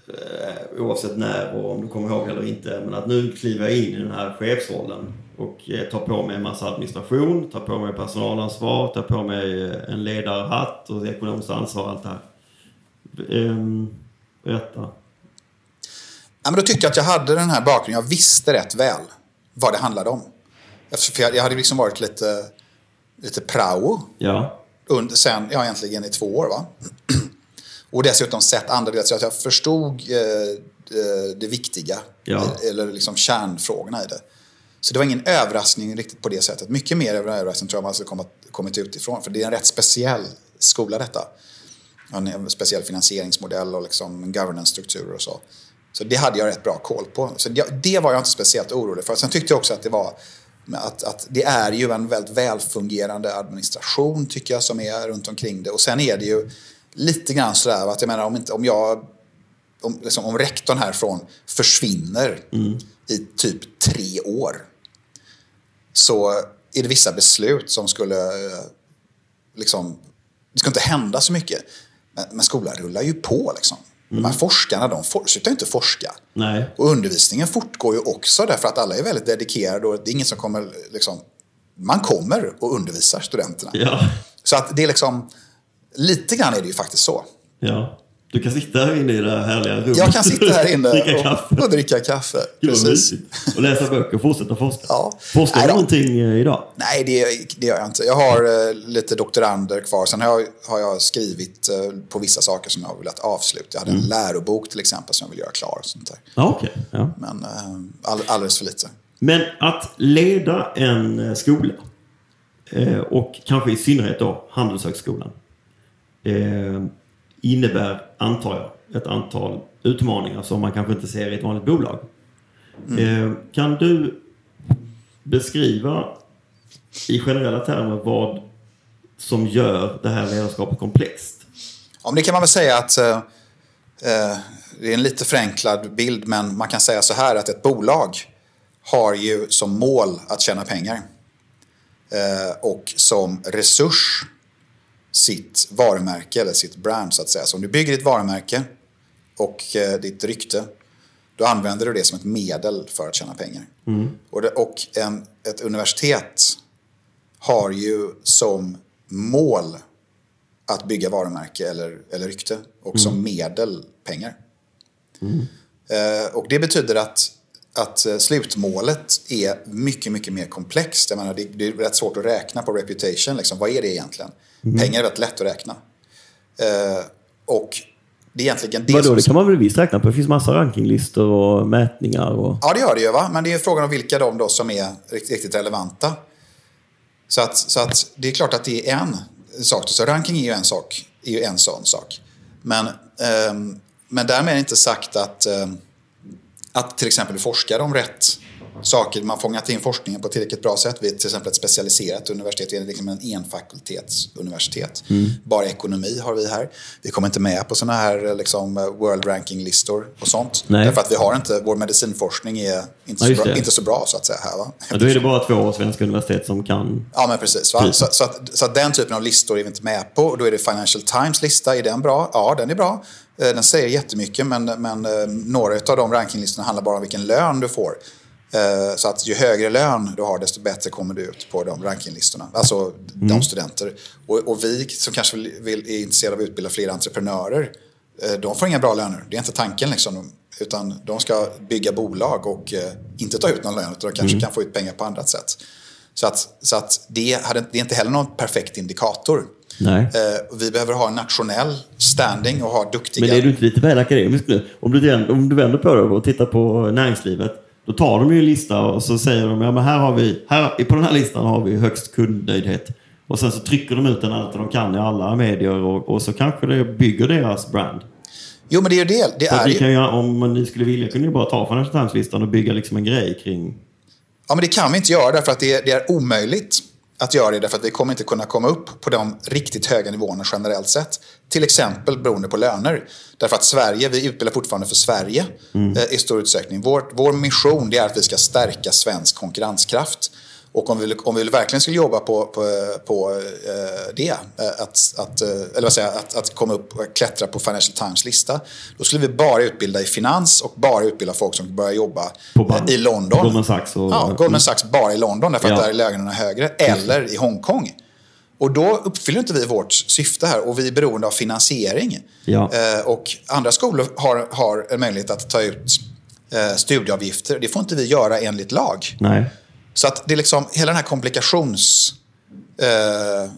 A: Eh, oavsett när och om du kommer ihåg eller inte. Men att nu kliver jag in i den här chefsrollen och eh, tar på mig en massa administration, tar på mig personalansvar, tar på mig eh, en ledarhatt och ekonomiskt ansvar och allt det här. Ehm, berätta.
C: Ja, men då tyckte jag att jag hade den här bakgrunden. Jag visste rätt väl vad det handlade om. Jag, jag hade liksom varit lite, lite prao
A: Ja.
C: under, sen, ja, egentligen i två år. Va? Och dessutom sett andra delar, så att jag förstod eh, eh, det viktiga.
A: Ja.
C: Eller liksom kärnfrågorna i det. Så det var ingen överraskning riktigt på det sättet. Mycket mer överraskning tror jag man skulle komma, kommit utifrån. För det är en rätt speciell skola detta. En speciell finansieringsmodell och liksom governance-strukturer och så. Så det hade jag rätt bra koll på. Så det, det var jag inte speciellt orolig för. Sen tyckte jag också att det var att, att det är ju en väldigt välfungerande administration tycker jag som är runt omkring det. Och sen är det ju lite grann sådär att jag menar om, inte, om jag om, liksom, om rektorn härifrån försvinner i typ tre år så är det vissa beslut som skulle eh, liksom, det ska inte hända så mycket. Men, men skolan rullar ju på liksom. De här forskarna, de for, slutar inte forska.
A: Nej.
C: Och undervisningen fortgår ju också därför att alla är väldigt dedikerade och det är ingen som kommer liksom, man kommer och undervisar studenterna.
A: Ja.
C: Så att det är liksom, lite grann är det ju faktiskt så.
A: Ja. Du kan sitta här inne i det här härliga rummet.
C: Jag kan sitta här inne och, och dricka kaffe. Precis.
A: Och läsa böcker och fortsätta forska.
C: Ja.
A: Forskar du någonting eh, idag?
C: Nej, det, det gör jag inte. Jag har eh, lite doktorander kvar. Sen har jag, har jag skrivit eh, på vissa saker som jag har velat avsluta. Jag hade
A: Mm.
C: en lärobok till exempel som jag vill göra klar. Och sånt där.
A: Ja, okej. Ja.
C: Men eh, all, alldeles för lite.
A: Men att leda en eh, skola eh, och kanske i synnerhet då Handelshögskolan eh, innebär, antar jag, ett antal utmaningar som man kanske inte ser i ett vanligt bolag. Eh, kan du beskriva i generella termer vad som gör det här ledarskapet komplext?
C: Ja, men det kan man väl säga att eh, eh, det är en lite förenklad bild, men man kan säga så här att ett bolag har ju som mål att tjäna pengar eh, och som resurs sitt varumärke eller sitt brand så att säga. Så om du bygger ditt varumärke och eh, ditt rykte, då använder du det som ett medel för att tjäna pengar. Och, det, och en, ett universitet har ju som mål att bygga varumärke eller, eller rykte och som medel pengar. Eh, och det betyder att, att eh, slutmålet är mycket, mycket mer komplext. Jag menar, det, det är rätt svårt att räkna på reputation. Liksom. Vad är det egentligen? Pengar är rätt lätt att räkna. Eh, och det är egentligen det
A: Vadå,
C: som...
A: det kan man väl visst räkna på? Det finns massa rankinglistor och mätningar och...
C: Ja, det gör det ju. Va? Men det är frågan om vilka de då som är rikt- riktigt relevanta. Så att, så att det är klart att det är en sak. Så ranking är ju en sak, är ju en sån sak. Men, ehm, men därmed är det inte sagt att, ehm, att till exempel forskar om rätt saker. Man fångat in forskningen på ett tillräckligt bra sätt. Vi är till exempel ett specialiserat universitet. Vi är liksom en enfakultetsuniversitet. Bara ekonomi har vi här. Vi kommer inte med på sådana här liksom, World Ranking-listor och sånt.
A: Nej.
C: Därför att vi har inte, vår medicinforskning är inte,
A: Ja,
C: så, bra, inte så bra så att säga här. Va?
A: Ja, då är det bara två svenska universitet som kan...
C: Ja, men precis.
A: Precis.
C: Så, så, att, så att den typen av listor är vi inte med på. Och då är det Financial Times lista. Är den bra? Ja, den är bra. Eh, Den säger jättemycket, men, men eh, några av de rankinglistorna handlar bara om vilken lön du får. Eh, Så att ju högre lön du har, desto bättre kommer du ut på de rankinglistorna. Alltså de studenter. Och, och vi som kanske vill, vill, är intresserade av att utbilda fler entreprenörer, eh, de får inga bra löner. Det är inte tanken liksom. Utan de ska bygga bolag och eh, inte ta ut någon lön, utan de kanske kan få ut pengar på andra sätt. Så att, så att det, hade, det är inte heller någon perfekt indikator.
A: Nej.
C: Vi behöver ha en nationell standing och ha duktiga...
A: Men är du inte lite väl akademisk nu? Om du, om du vänder på det och tittar på näringslivet. Då tar de ju en lista och så säger de ja, men här har vi, här, på den här listan har vi högst kundnöjdhet. Och sen så trycker de ut den allt de kan i alla medier och, och så kanske det bygger deras brand.
C: Jo, men det är ju det. Det är ju...
A: ju, om ni skulle vilja kunde ni bara ta Financial Times-listan och bygga liksom en grej kring...
C: Ja, men det kan vi inte göra därför att det är, det är omöjligt att göra det därför att vi kommer inte kunna komma upp på de riktigt höga nivåerna generellt sett. Till exempel beroende på löner. Därför att Sverige, vi utbildar fortfarande för Sverige eh, i stor utsträckning. Vår, vår mission är att vi ska stärka svensk konkurrenskraft. Och om vi, om vi verkligen skulle jobba på, på, på eh, det, eh, att, att, eh, eller vad säger att, att komma upp och klättra på Financial Times lista, då skulle vi bara utbilda i finans och bara utbilda folk som börjar jobba i London.
A: Goldman Sachs och-
C: Ja, Goldman Sachs bara i London därför att
A: Ja.
C: där är lönerna högre. Eller i Hongkong. Och då uppfyller inte vi vårt syfte här och vi är beroende av finansiering.
A: Ja.
C: Eh, och andra skolor har, har en möjlighet att ta ut eh, studieavgifter. Det får inte vi göra enligt lag.
A: Nej.
C: Så att det är liksom hela den här komplikations... Eh, eh,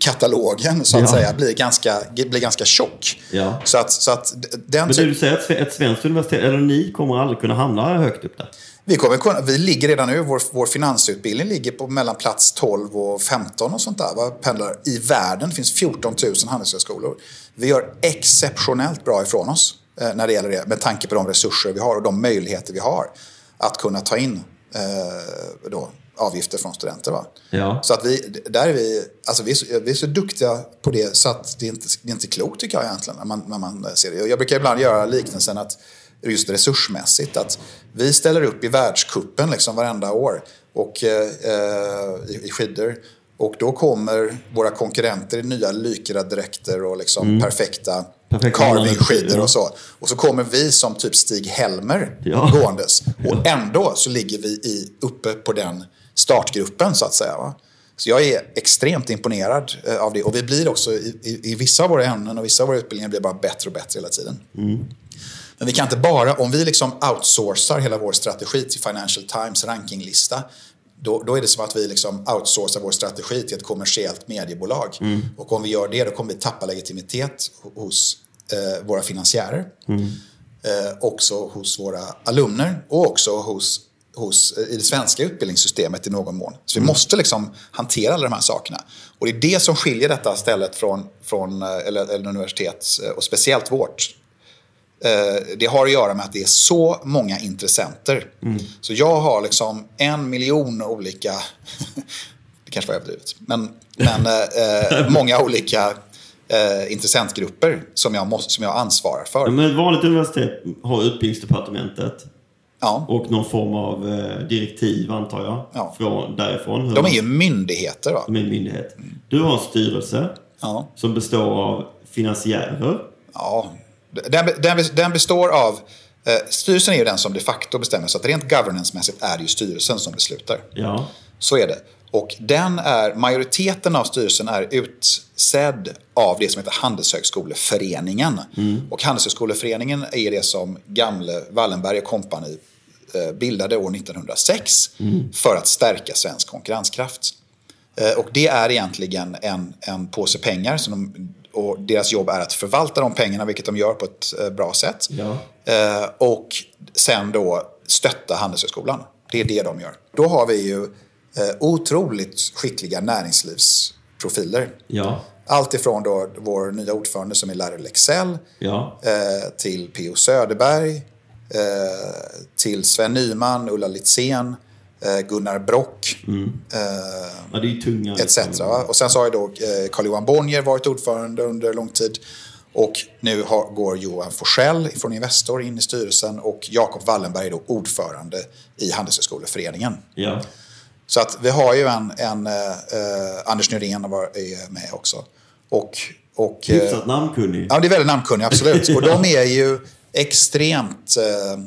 C: katalogen så att
A: Ja.
C: säga blir ganska, blir ganska tjock.
A: Ja.
C: Så att, så att den
A: Men du säger att ett svenskt universitet, eller ni kommer aldrig kunna hamna högt upp där?
C: Vi, kommer kunna, vi ligger redan nu, vår, vår finansutbildning ligger på mellan plats 12 och 15 och sånt där. Va? Pendlar. I världen Det finns 14 000 handelshögskolor. Vi gör exceptionellt bra ifrån oss eh, när det gäller det med tanke på de resurser vi har och de möjligheter vi har att kunna ta in eh, då, avgifter från studenter. Va?
A: Ja.
C: Så att vi, där är vi, alltså vi, är så, vi är så duktiga på det så att det är inte det är inte klokt tycker jag egentligen. När man, när man ser det. Jag brukar ibland göra liknelsen att just resursmässigt att vi ställer upp i världskuppen liksom varenda år och, eh, eh, i, i skidor. Och då kommer våra konkurrenter i nya lycradräkter och liksom perfekta
A: Perfekta
C: carvingskidor
A: ja.
C: och så. Och så kommer vi som typ Stig-Helmer
A: Ja.
C: gåendes. Och ändå så ligger vi i, uppe på den startgruppen så att säga. Va? Så jag är extremt imponerad eh, av det. Och vi blir också i, i, i vissa av våra ämnen och vissa av våra utbildningar blir bara bättre och bättre hela tiden. Men vi kan inte bara, om vi liksom outsourcar hela vår strategi till Financial Times rankinglista, då, då är det som att vi liksom outsourcar vår strategi till ett kommersiellt mediebolag. Och om vi gör det, då kommer vi tappa legitimitet ho- hos eh, våra finansiärer. Eh, också hos våra alumner och också hos, hos, eh, i det svenska utbildningssystemet i någon mån. Så vi måste liksom hantera alla de här sakerna. Och det är det som skiljer detta stället från, från eh, eller, eller universitet, eh, och speciellt vårt, det har att göra med att det är så många intressenter. Så jag har liksom en miljon olika, det kanske var överdrivet, men, men eh, eh, många olika eh, intressentgrupper som jag, måste, som jag ansvarar för.
A: Men ett vanligt universitet har utbildningsdepartementet
C: Ja,
A: och någon form av eh, direktiv antar jag.
C: Ja.
A: Från, därifrån. hur
C: de är ju myndigheter. Va?
A: De är myndighet. Du har en styrelse
C: Ja.
A: som består av finansiärer.
C: Ja, den, den, den består av... Eh, styrelsen är ju den som de facto bestämmer, så att rent governance-mässigt är det ju styrelsen som beslutar.
A: Ja.
C: Så är det. Och den är, majoriteten av styrelsen är utsedd av det som heter Handelshögskoleföreningen. Och Handelshögskoleföreningen är det som gamle Wallenberg och kompani eh, bildade år 1906 för att stärka svensk konkurrenskraft. Eh, Och det är egentligen en, en påse pengar som de, och deras jobb är att förvalta de pengarna, vilket de gör på ett eh, bra sätt.
A: Ja.
C: Eh, och sen då stötta Handelshögskolan. Det är det de gör. Då har vi ju eh, otroligt skickliga näringslivsprofiler.
A: Ja.
C: Allt ifrån då vår nya ordförande som är Larry Lexell
A: Ja.
C: till P.O. Söderberg, till Sven Nyman, Ulla Litzén, Gunnar Brock. Eh,
A: ja,
C: etc. Va? Och sen så har ju då eh, Carl-Johan Bonnier varit ordförande under lång tid. Och nu har, går Johan Forsell från Investor in i styrelsen och Jakob Wallenberg är då ordförande i Handelshögskoleföreningen.
A: Ja.
C: Så att vi har ju en, en eh, eh, Anders Nyrén var, är med också. Och, och, eh,
A: Hyfsat namnkunnig.
C: Ja, det är väldigt namnkunniga, absolut. Och de är ju extremt eh, eh,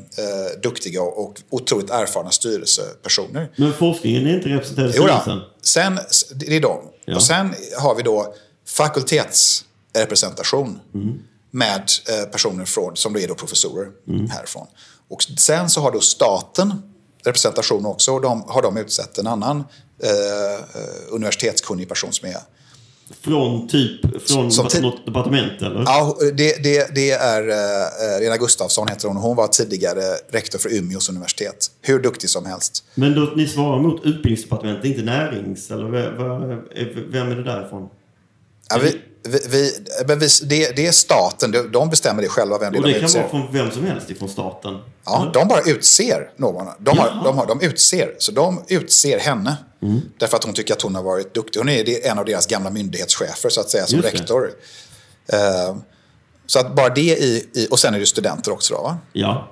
C: duktiga och otroligt erfarna styrelsepersoner.
A: Men forskningen är inte representerad i styrelsen?
C: sen, det är de.
A: Ja.
C: Och sen har vi då fakultetsrepresentation med eh, personer från, som då är då professorer härifrån. Och sen så har då staten representation också och de, har de utsett en annan eh, eh, universitetskunnig person som är
A: Från typ, från
C: Som
A: något departement eller?
C: Ja, det, det, det är eh, Lena Gustafsson heter hon. Hon var tidigare rektor för Umeås universitet. Hur duktig som helst.
A: Men då, ni svarar mot utbildningsdepartementet, inte närings... Eller vem är det därifrån?
C: Ja, vi, vi, vi, men vi, det, det är staten, de- bestämmer det själva vem det är de
A: det kan
C: utser.
A: vara från vem som helst ifrån staten?
C: Ja,
A: eller?
C: de bara utser någon. De, har,
A: Jaha.
C: de, har, de utser. Så de utser henne.
A: Mm.
C: Därför att hon tycker att hon har varit duktig. Hon är en av deras gamla myndighetschefer, så att säga, som
A: Just
C: rektor. Eh, så att bara det i, i... Och sen är det studenter också då, va?
A: Ja.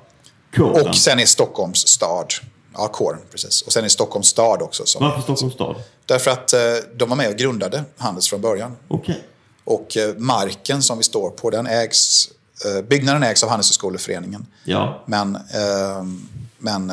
A: Kåren.
C: Och sen är Stockholms stad. Ja, kåren, precis. Och sen är Stockholms stad också. Som,
A: Varför Stockholms stad?
C: Därför att eh, de var med och grundade Handels från början.
A: Okej.
C: Och eh, marken som vi står på, den ägs... Eh, byggnaden ägs av Handelshögskoleföreningen.
A: Ja.
C: Men, eh, men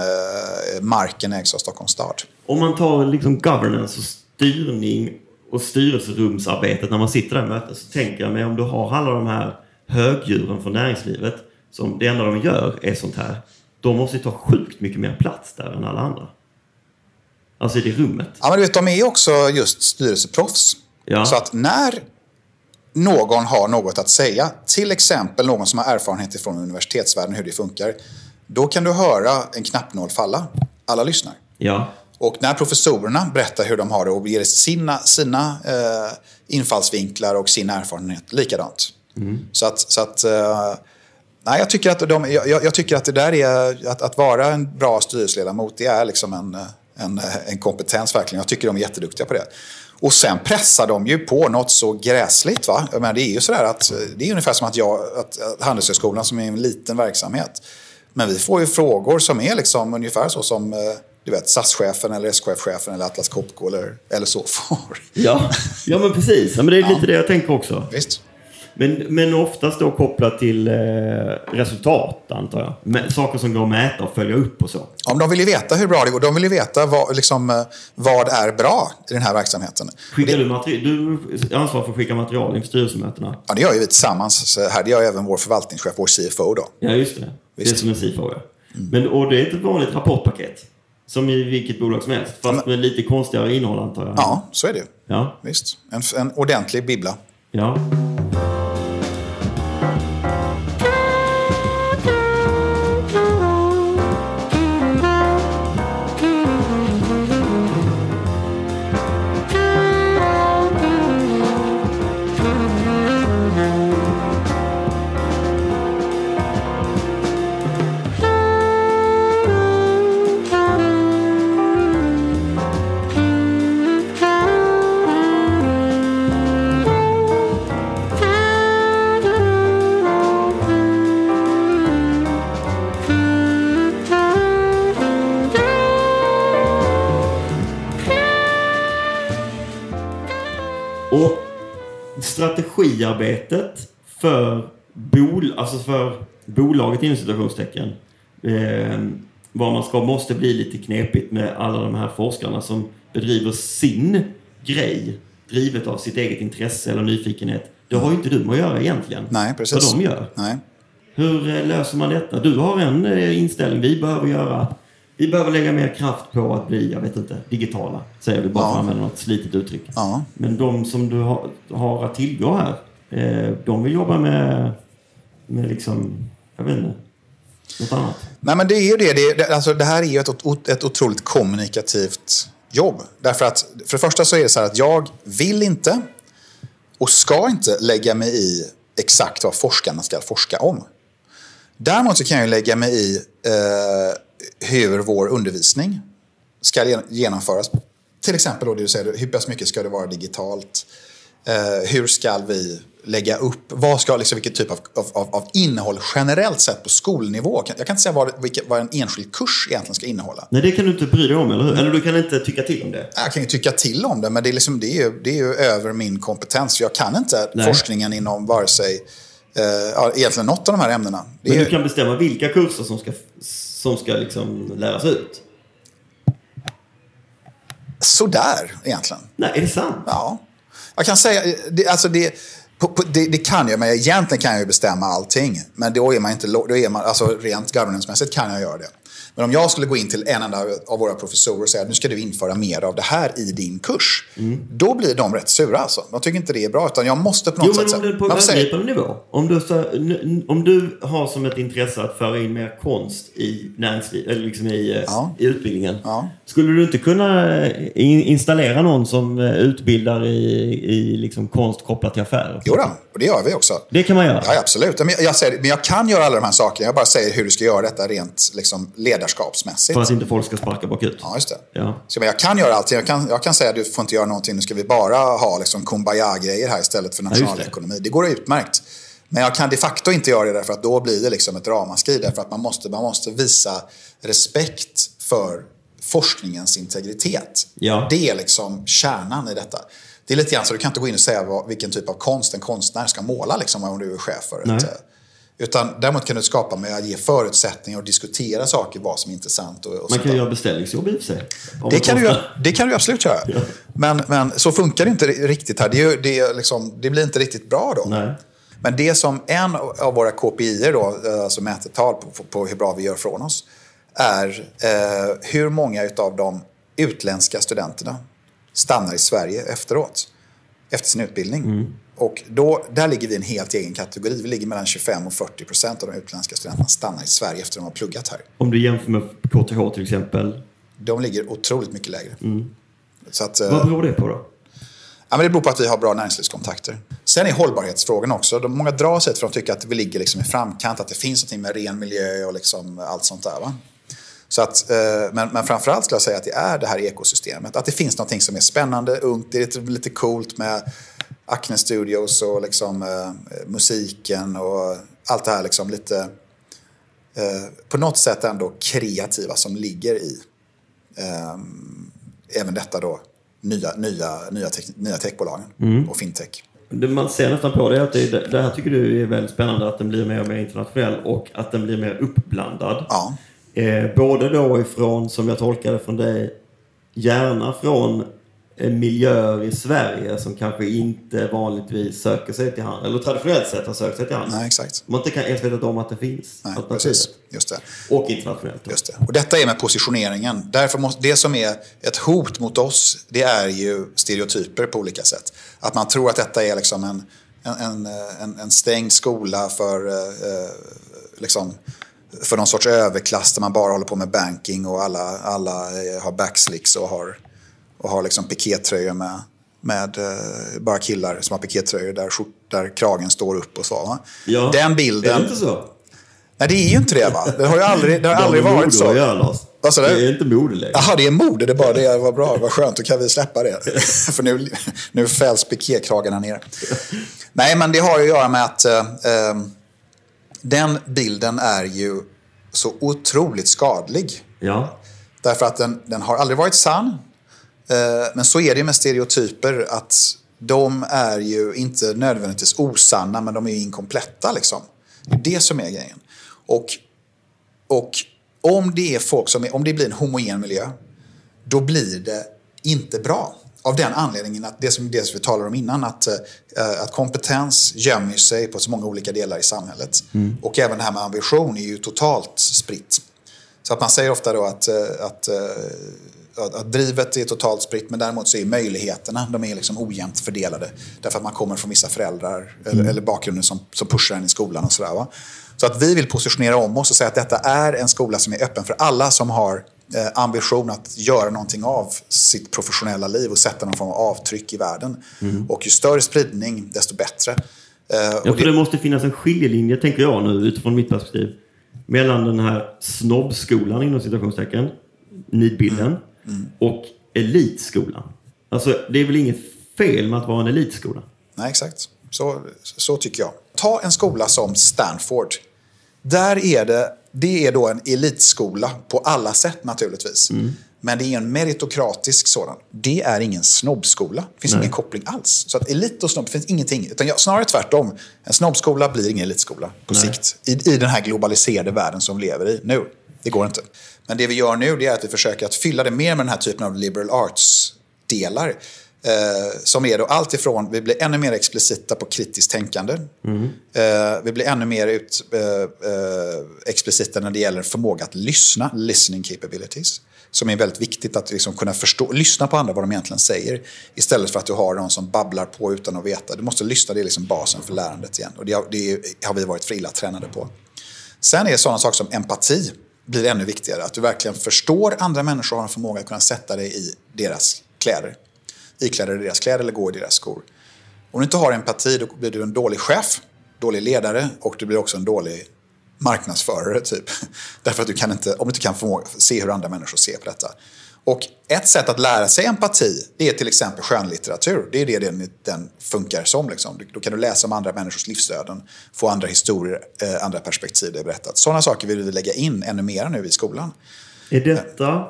C: marken ägs av Stockholms stad.
A: Om man tar liksom governance och styrning och styrelserumsarbetet när man sitter där i möten så tänker jag mig om du har alla de här högdjuren från näringslivet som det enda de gör är sånt här. De måste ju ta sjukt mycket mer plats där än alla andra. Alltså i det rummet.
C: Ja, men du vet, de är ju också just styrelseproffs.
A: Ja.
C: Så att när någon har något att säga, till exempel någon som har erfarenhet från universitetsvärlden hur det funkar, då kan du höra en knappnål falla. Alla lyssnar.
A: Ja.
C: Och när professorerna berättar hur de har det och ger sina, sina eh, infallsvinklar och sin erfarenhet, likadant. Så att, så att eh, nej, jag, tycker att de, jag, jag tycker att det där är, att, att vara en bra styrelseledamot, det är liksom en, en, en kompetens verkligen. Jag tycker de är jätteduktiga på det. Och sen pressar de ju på något så gräsligt. Va? Menar, det är ju sådär att det är ungefär som att jag, att, att Handelshögskolan som är en liten verksamhet. Men vi får ju frågor som är liksom ungefär så som eh, du vet, SAS-chefen eller SKF-chefen eller Atlas Copco eller, eller så får.
A: Ja. ja, men precis. Ja, men det är lite det jag tänker också.
C: Visst?
A: Men, men oftast då kopplat till eh, resultat, antar jag. Med, saker som går att mäta och följa upp och så.
C: Om de vill ju veta hur bra det går. De vill ju veta vad, liksom, eh, vad är bra i den här verksamheten.
A: Skickar du material? Du är ansvarig för att skicka material inför styrelsemötena?
C: Ja, det gör ju vi tillsammans här. Det gör även vår förvaltningschef, vår CFO då.
A: Ja, just det. Det är
C: Visst. Mm.
A: som en SIFO, ja. Men, och det är ett vanligt rapportpaket. Som i vilket bolag som helst. Fast med lite konstigare innehåll, antar jag.
C: Ja, så är det.
A: Ja.
C: Visst. En, en ordentlig bibbla.
A: ja. Alltså för bolaget inom citationstecken eh, vad man ska, måste bli lite knepigt med alla de här forskarna som bedriver sin grej drivet av sitt eget intresse eller nyfikenhet. Det har ju inte du med att göra egentligen.
C: Nej, precis.
A: Vad de gör.
C: Nej.
A: Hur eh, löser man detta? Du har en eh, inställning. Vi behöver göra... Vi behöver lägga mer kraft på att bli, jag vet inte, digitala. Säger vi bara för att
C: Ja.
A: använda något slitet uttryck.
C: Ja.
A: Men de som du har, har att tillgå här, eh, de vill jobba med, med liksom, jag vet inte, något annat.
C: Nej, men det är ju det. Det, det, alltså, det här är ju ett, ett otroligt kommunikativt jobb. Därför att, för det första så är det så här att jag vill inte och ska inte lägga mig i exakt vad forskarna ska forska om. Däremot så kan jag lägga mig i eh, hur vår undervisning ska genomföras. Till exempel då det du säger, hur pass mycket ska det vara digitalt? Eh, hur ska vi lägga upp, vad ska, liksom, vilken typ av, av, av innehåll generellt sett på skolnivå? Jag kan inte säga vad, vilket, vad en enskild kurs egentligen ska innehålla.
A: Nej, det kan du inte bry dig om, eller hur? Eller du kan inte tycka till om det.
C: Jag kan ju tycka till om det, men det är, liksom, det är, ju, det är ju över min kompetens. Jag kan inte
A: Nej.
C: forskningen inom vare sig eh, egentligen något av de här ämnena. Det
A: Men du kan bestämma vilka kurser som ska, som ska liksom läras ut?
C: sådär egentligen.
A: Nej, är det sant?
C: Ja. Jag kan säga, det, alltså det, på, på, det, det kan jag, men egentligen kan jag ju bestämma allting. Men då är man inte, då är man, alltså rent governance-mässigt kan jag göra det. Men om jag skulle gå in till en enda av våra professorer och säga att nu ska du införa mer av det här i din kurs. Då blir de rätt sura alltså. De tycker inte det är bra, utan jag måste på något
A: Jo, men
C: sätt...
A: om det är på
C: man får säga-
A: övergripande nivå. Om du, så, om du har som ett intresse att föra in mer konst i eller liksom i, eh,
C: Ja.
A: i utbildningen.
C: Ja.
A: Skulle du inte kunna eh, in, installera någon som eh, utbildar i, i liksom konst kopplat till affärer?
C: Jo då, och det gör vi också.
A: Det kan man göra.
C: Ja, absolut. Men jag, jag, säger, men jag kan göra alla de här sakerna. Jag bara säger hur du ska göra detta rent liksom, ledarskapsmässigt.
A: För att inte folk ska sparka bakut.
C: Ja, just det.
A: Ja.
C: Så, jag kan göra allting. Jag kan, jag kan säga att du får inte göra någonting. Nu ska vi bara ha liksom, kumbaya-grejer här istället för
A: just det.
C: nationalekonomi. det. går utmärkt. Men jag kan de facto inte göra det därför att då blir det liksom ett ramaskri. Därför att man måste, man måste visa respekt för forskningens integritet.
A: Ja.
C: Det är liksom kärnan i detta. Det är lite grann så du kan inte gå in och säga vad, vilken typ av konst en konstnär ska måla liksom, om du är chef för ett, Utan däremot kan du skapa med att ge förutsättningar och diskutera saker, vad som är intressant. Och, och
A: Man kan
C: där.
A: göra beställningsjobb i och för sig.
C: Det kan, du, det kan du absolut göra.
A: Ja.
C: Men, men så funkar det inte riktigt här. Det, ju- det, liksom, det blir inte riktigt bra då.
A: Nej.
C: Men det som en av våra KPI, då, eh, alltså mätetal på, på, på hur bra vi gör från oss, är eh, hur många av de utländska studenterna stannar i Sverige efteråt, efter sin utbildning.
A: Mm.
C: Och då, där ligger vi i en helt egen kategori. Vi ligger mellan 25 och 40 procent av de utländska studenterna stannar i Sverige efter att de har pluggat här.
A: Om du jämför med KTH till exempel.
C: De ligger otroligt mycket lägre. Så att, eh,
A: Vad beror det på då?
C: Ja, men det beror på att vi har bra näringslivskontakter. Sen är hållbarhetsfrågan också. De, många drar sig för att de tycker att vi ligger liksom i framkant, att det finns något med ren miljö och liksom allt sånt där. Va? Så att, eh, men, men framförallt skulle jag säga att det är det här ekosystemet. Att det finns något som är spännande, ungt, det är lite, lite coolt med Acne Studios och liksom, eh, musiken och allt det här liksom lite eh, på något sätt ändå kreativa som ligger i eh, även detta då nya, nya, nya, tech, nya techbolagen och fintech.
A: Det man ser nästan på det är att det, det här tycker du är väldigt spännande att den blir mer och mer internationell och att den blir mer uppblandad.
C: Ja,
A: Eh, både då ifrån, som jag tolkar det från dig, gärna från miljöer i Sverige som kanske inte vanligtvis söker sig till handel, eller traditionellt sett har sökt sig till handel.
C: nej exakt.
A: Man inte kan ens veta om att det finns
C: Nej, precis. Just det.
A: Och internationellt. då.
C: Just det. Och detta är med positioneringen. Därför måste, det som är ett hot mot oss, det är ju stereotyper på olika sätt. Att man tror att detta är liksom en, en, en, en, en stängd skola för, eh, eh, liksom, för någon sorts överklass där man bara håller på med banking och alla, alla eh, har backslicks och har, och har liksom pikétröjor med, med eh, bara killar som har pikétröjor där, där kragen står upp och så. Va?
A: Ja.
C: Den
A: Är
C: bilden...
A: det inte så?
C: Nej, det är ju inte det va? Det har ju aldrig, det har aldrig
A: Det
C: varit så.
A: Göra,
C: sa du?
A: Det är inte mode längre.
C: Jaha, det är mode. Det är bara det. Vad bra, vad skönt. Då kan vi släppa det. För nu, nu fälls pikékragarna ner. Nej, men det har ju att göra med att eh, eh, den bilden är ju så otroligt skadlig.
A: Ja.
C: Därför att den, den har aldrig varit sann. Eh, men så är det med stereotyper. att De är ju inte nödvändigtvis osanna, men de är ju inkompletta. Liksom. Det är det som är grejen. Och, och om det är folk som är, om det blir en homogen miljö, då blir det inte bra. Av den anledningen att det som, det som vi talade om innan, att, eh, att kompetens gömmer sig på så många olika delar i samhället. Och även det här med ambition är ju totalt spritt. Så att man säger ofta då att, eh, att, eh, att, att drivet är totalt spritt men däremot så är möjligheterna de är liksom ojämnt fördelade. Därför att man kommer från vissa föräldrar eller, eller bakgrunder som, som pushar en i skolan och sådär. Va? Så att vi vill positionera om oss och säga att detta är en skola som är öppen för alla som har eh, ambition att göra någonting av sitt professionella liv och sätta någon form av avtryck i världen. Och ju större spridning, desto bättre.
A: Ja, för
C: det-
A: det måste finnas en skiljelinje, tänker jag nu utifrån mitt perspektiv, mellan den här snobbskolan inom citationstecken, nidbilden,
C: Mm.
A: och elitskolan. Alltså, det är väl inget fel med att vara en elitskola?
C: Nej, exakt. Så, så tycker jag. Ta en skola som Stanford. Där är det, det är då en elitskola på alla sätt naturligtvis. Men det är en meritokratisk sådan. Det är ingen snobbskola. Det finns
A: Nej.
C: ingen koppling alls. Så att elit och snobb, finns ingenting. Utan jag, snarare tvärtom. En snobbskola blir ingen elitskola på
A: Nej.
C: sikt. I, I den här globaliserade världen som vi lever i nu. Det går inte. Men det vi gör nu är att vi försöker att fylla det mer med den här typen av liberal arts-delar. Eh, som är då allt ifrån, vi blir ännu mer explicita på kritiskt tänkande. Eh, vi blir ännu mer ut, eh, eh, explicita när det gäller förmåga att lyssna, listening capabilities. Som är väldigt viktigt att liksom kunna förstå, lyssna på andra vad de egentligen säger. Istället för att du har någon som babblar på utan att veta. Du måste lyssna, det är liksom basen för lärandet igen. Och det, har- det har vi varit för illa tränade på. Sen är sådana saker som empati blir ännu viktigare. Att du verkligen förstår andra människor och har en förmåga att kunna sätta dig i deras kläder. Ikläda dig deras kläder eller gå i deras skor. Om du inte har empati då blir du en dålig chef, dålig ledare och du blir också en dålig marknadsförare. Typ. Därför att du kan inte, om du inte kan förmå, se hur andra människor ser på detta. Och ett sätt att lära sig empati det är till exempel skönlitteratur. Det är det den, den funkar som. Liksom. Då kan du läsa om andra människors livsöden, få andra historier, eh, andra perspektiv det är berättat. Sådana saker vill vi lägga in ännu mer nu i skolan.
A: Är detta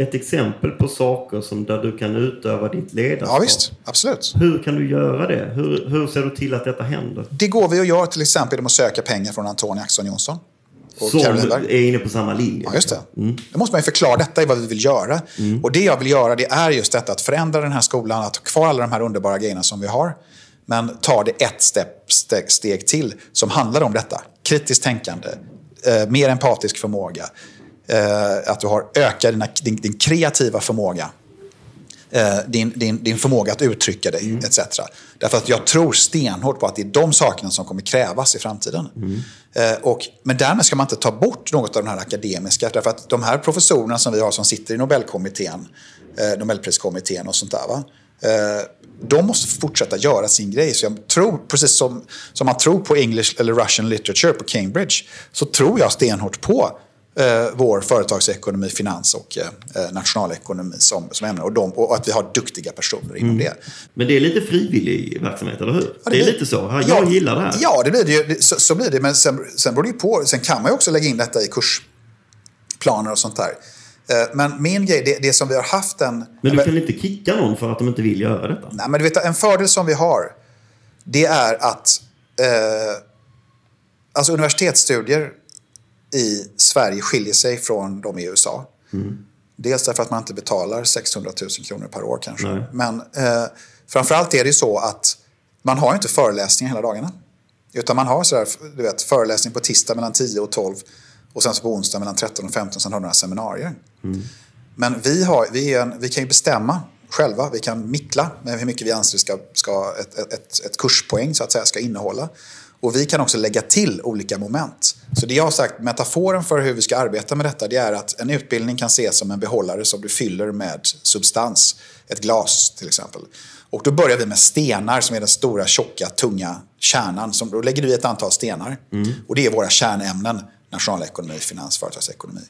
A: ett exempel på saker som där du kan utöva ditt ledarskap?
C: Ja visst, absolut.
A: Hur kan du göra det? Hur, hur ser du till att detta händer?
C: Det går vi att göra till exempel genom att söka pengar från Antonija Axson Johnson. Och
A: Som är inne på samma linje.
C: Ja, just det. Då måste man ju förklara detta är vad vi vill göra. Och det jag vill göra det är just detta att förändra den här skolan, att ha kvar alla de här underbara grejerna som vi har. Men ta det ett steg, steg, steg till som handlar om detta. Kritiskt tänkande, eh, mer empatisk förmåga. Eh, att du har ökat dina, din, din kreativa förmåga. Eh, din, din, din förmåga att uttrycka dig, etc. Därför att jag tror stenhårt på att det är de sakerna som kommer krävas i framtiden. Eh, och, men därmed ska man inte ta bort något av den här akademiska. Därför att de här professorerna som vi har som sitter i Nobelkommittén, eh, Nobelpriskommittén och sånt där. Va? Eh, de måste fortsätta göra sin grej. Så jag tror, precis som, som man tror på English eller Russian literature på Cambridge, så tror jag stenhårt på eh, vår företagsekonomi, finans och eh, nationalekonomi som, som ämne. Och, de, och att vi har duktiga personer inom det.
A: Men det är lite frivillig verksamhet, eller hur?
C: Ja,
A: det, är
C: blir-
A: lite så. Jag
C: ja,
A: gillar det här.
C: Ja, det blir det ju. Det- Så, så blir det. Men sen, sen beror det ju på. Sen kan man ju också lägga in detta i kursplaner och sånt där. Eh, Men min grej, det, det som vi har haft en...
A: Men du kan inte kicka någon för att de inte vill göra detta?
C: Nej, men du vet, en fördel som vi har, det är att eh, alltså universitetsstudier i Sverige skiljer sig från de i USA. Dels därför att man inte betalar 600 000 kronor per år kanske.
A: Nej.
C: Men eh, framförallt är det ju så att man har inte föreläsningar hela dagarna. Utan man har sådär, du vet, föreläsning på tisdag mellan 10 och 12 och sen så på onsdag mellan 13 och 15 sen har du några seminarier. Men vi, har, vi, är en, vi kan ju bestämma själva. Vi kan mickla med hur mycket vi anser ska, ska ett, ett, ett, ett kurspoäng så att säga, ska innehålla. Och vi kan också lägga till olika moment. Så det jag har sagt, metaforen för hur vi ska arbeta med detta, det är att en utbildning kan ses som en behållare som du fyller med substans. Ett glas till exempel. Och då börjar vi med stenar som är den stora, tjocka, tunga kärnan. Som, då lägger vi ett antal stenar. Och det är våra kärnämnen. Nationalekonomi, finans, företagsekonomi.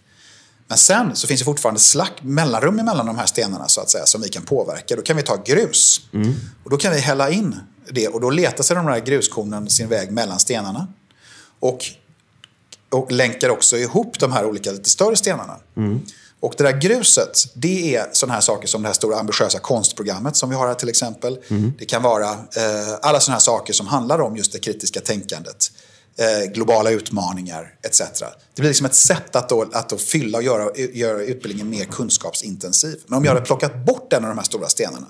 C: Men sen så finns det fortfarande slack, mellanrum mellan de här stenarna så att säga, som vi kan påverka. Då kan vi ta grus. Och då kan vi hälla in det och då letar sig de här gruskornen sin väg mellan stenarna. Och, och länkar också ihop de här olika lite större stenarna. Och det där gruset, det är sådana här saker som det här stora ambitiösa konstprogrammet som vi har här till exempel. Det kan vara eh, alla sådana här saker som handlar om just det kritiska tänkandet. Eh, globala utmaningar etc. Det blir liksom ett sätt att, då, att då fylla och göra, göra utbildningen mer kunskapsintensiv. Men om jag hade plockat bort en av de här stora stenarna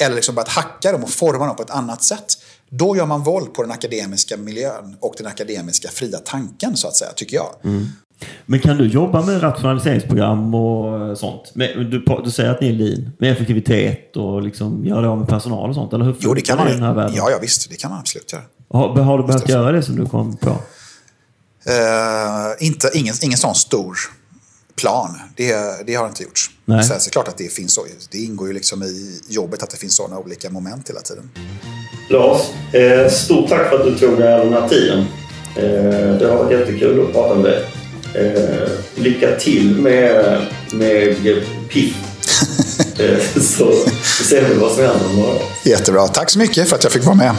C: eller liksom börjat hacka dem och forma dem på ett annat sätt. Då gör man våld på den akademiska miljön och den akademiska fria tanken så att säga, tycker jag.
A: Men kan du jobba med rationaliseringsprogram och sånt? Men du, du säger att ni är lean, med effektivitet och liksom göra det av med personal och sånt? Eller hur
C: Jo, det kan man.
A: i den här världen?
C: Ja, ja, visst. Det kan man absolut göra.
A: Har, har du börjat göra det som du kom på?
C: Eh, inte, ingen, ingen sån stor plan. Det, det har inte gjorts.
A: Nej.
C: Sen så är det klart att det finns så. Det ingår ju liksom i jobbet att det finns sådana olika moment hela tiden.
A: Lars, eh, stort tack för att du tog dig den här tiden. Eh, det har varit jättekul att prata med dig. Eh, lycka till med, med PIF. så ser vi vad som händer om några.
C: Jättebra. Tack så mycket för att jag fick vara med.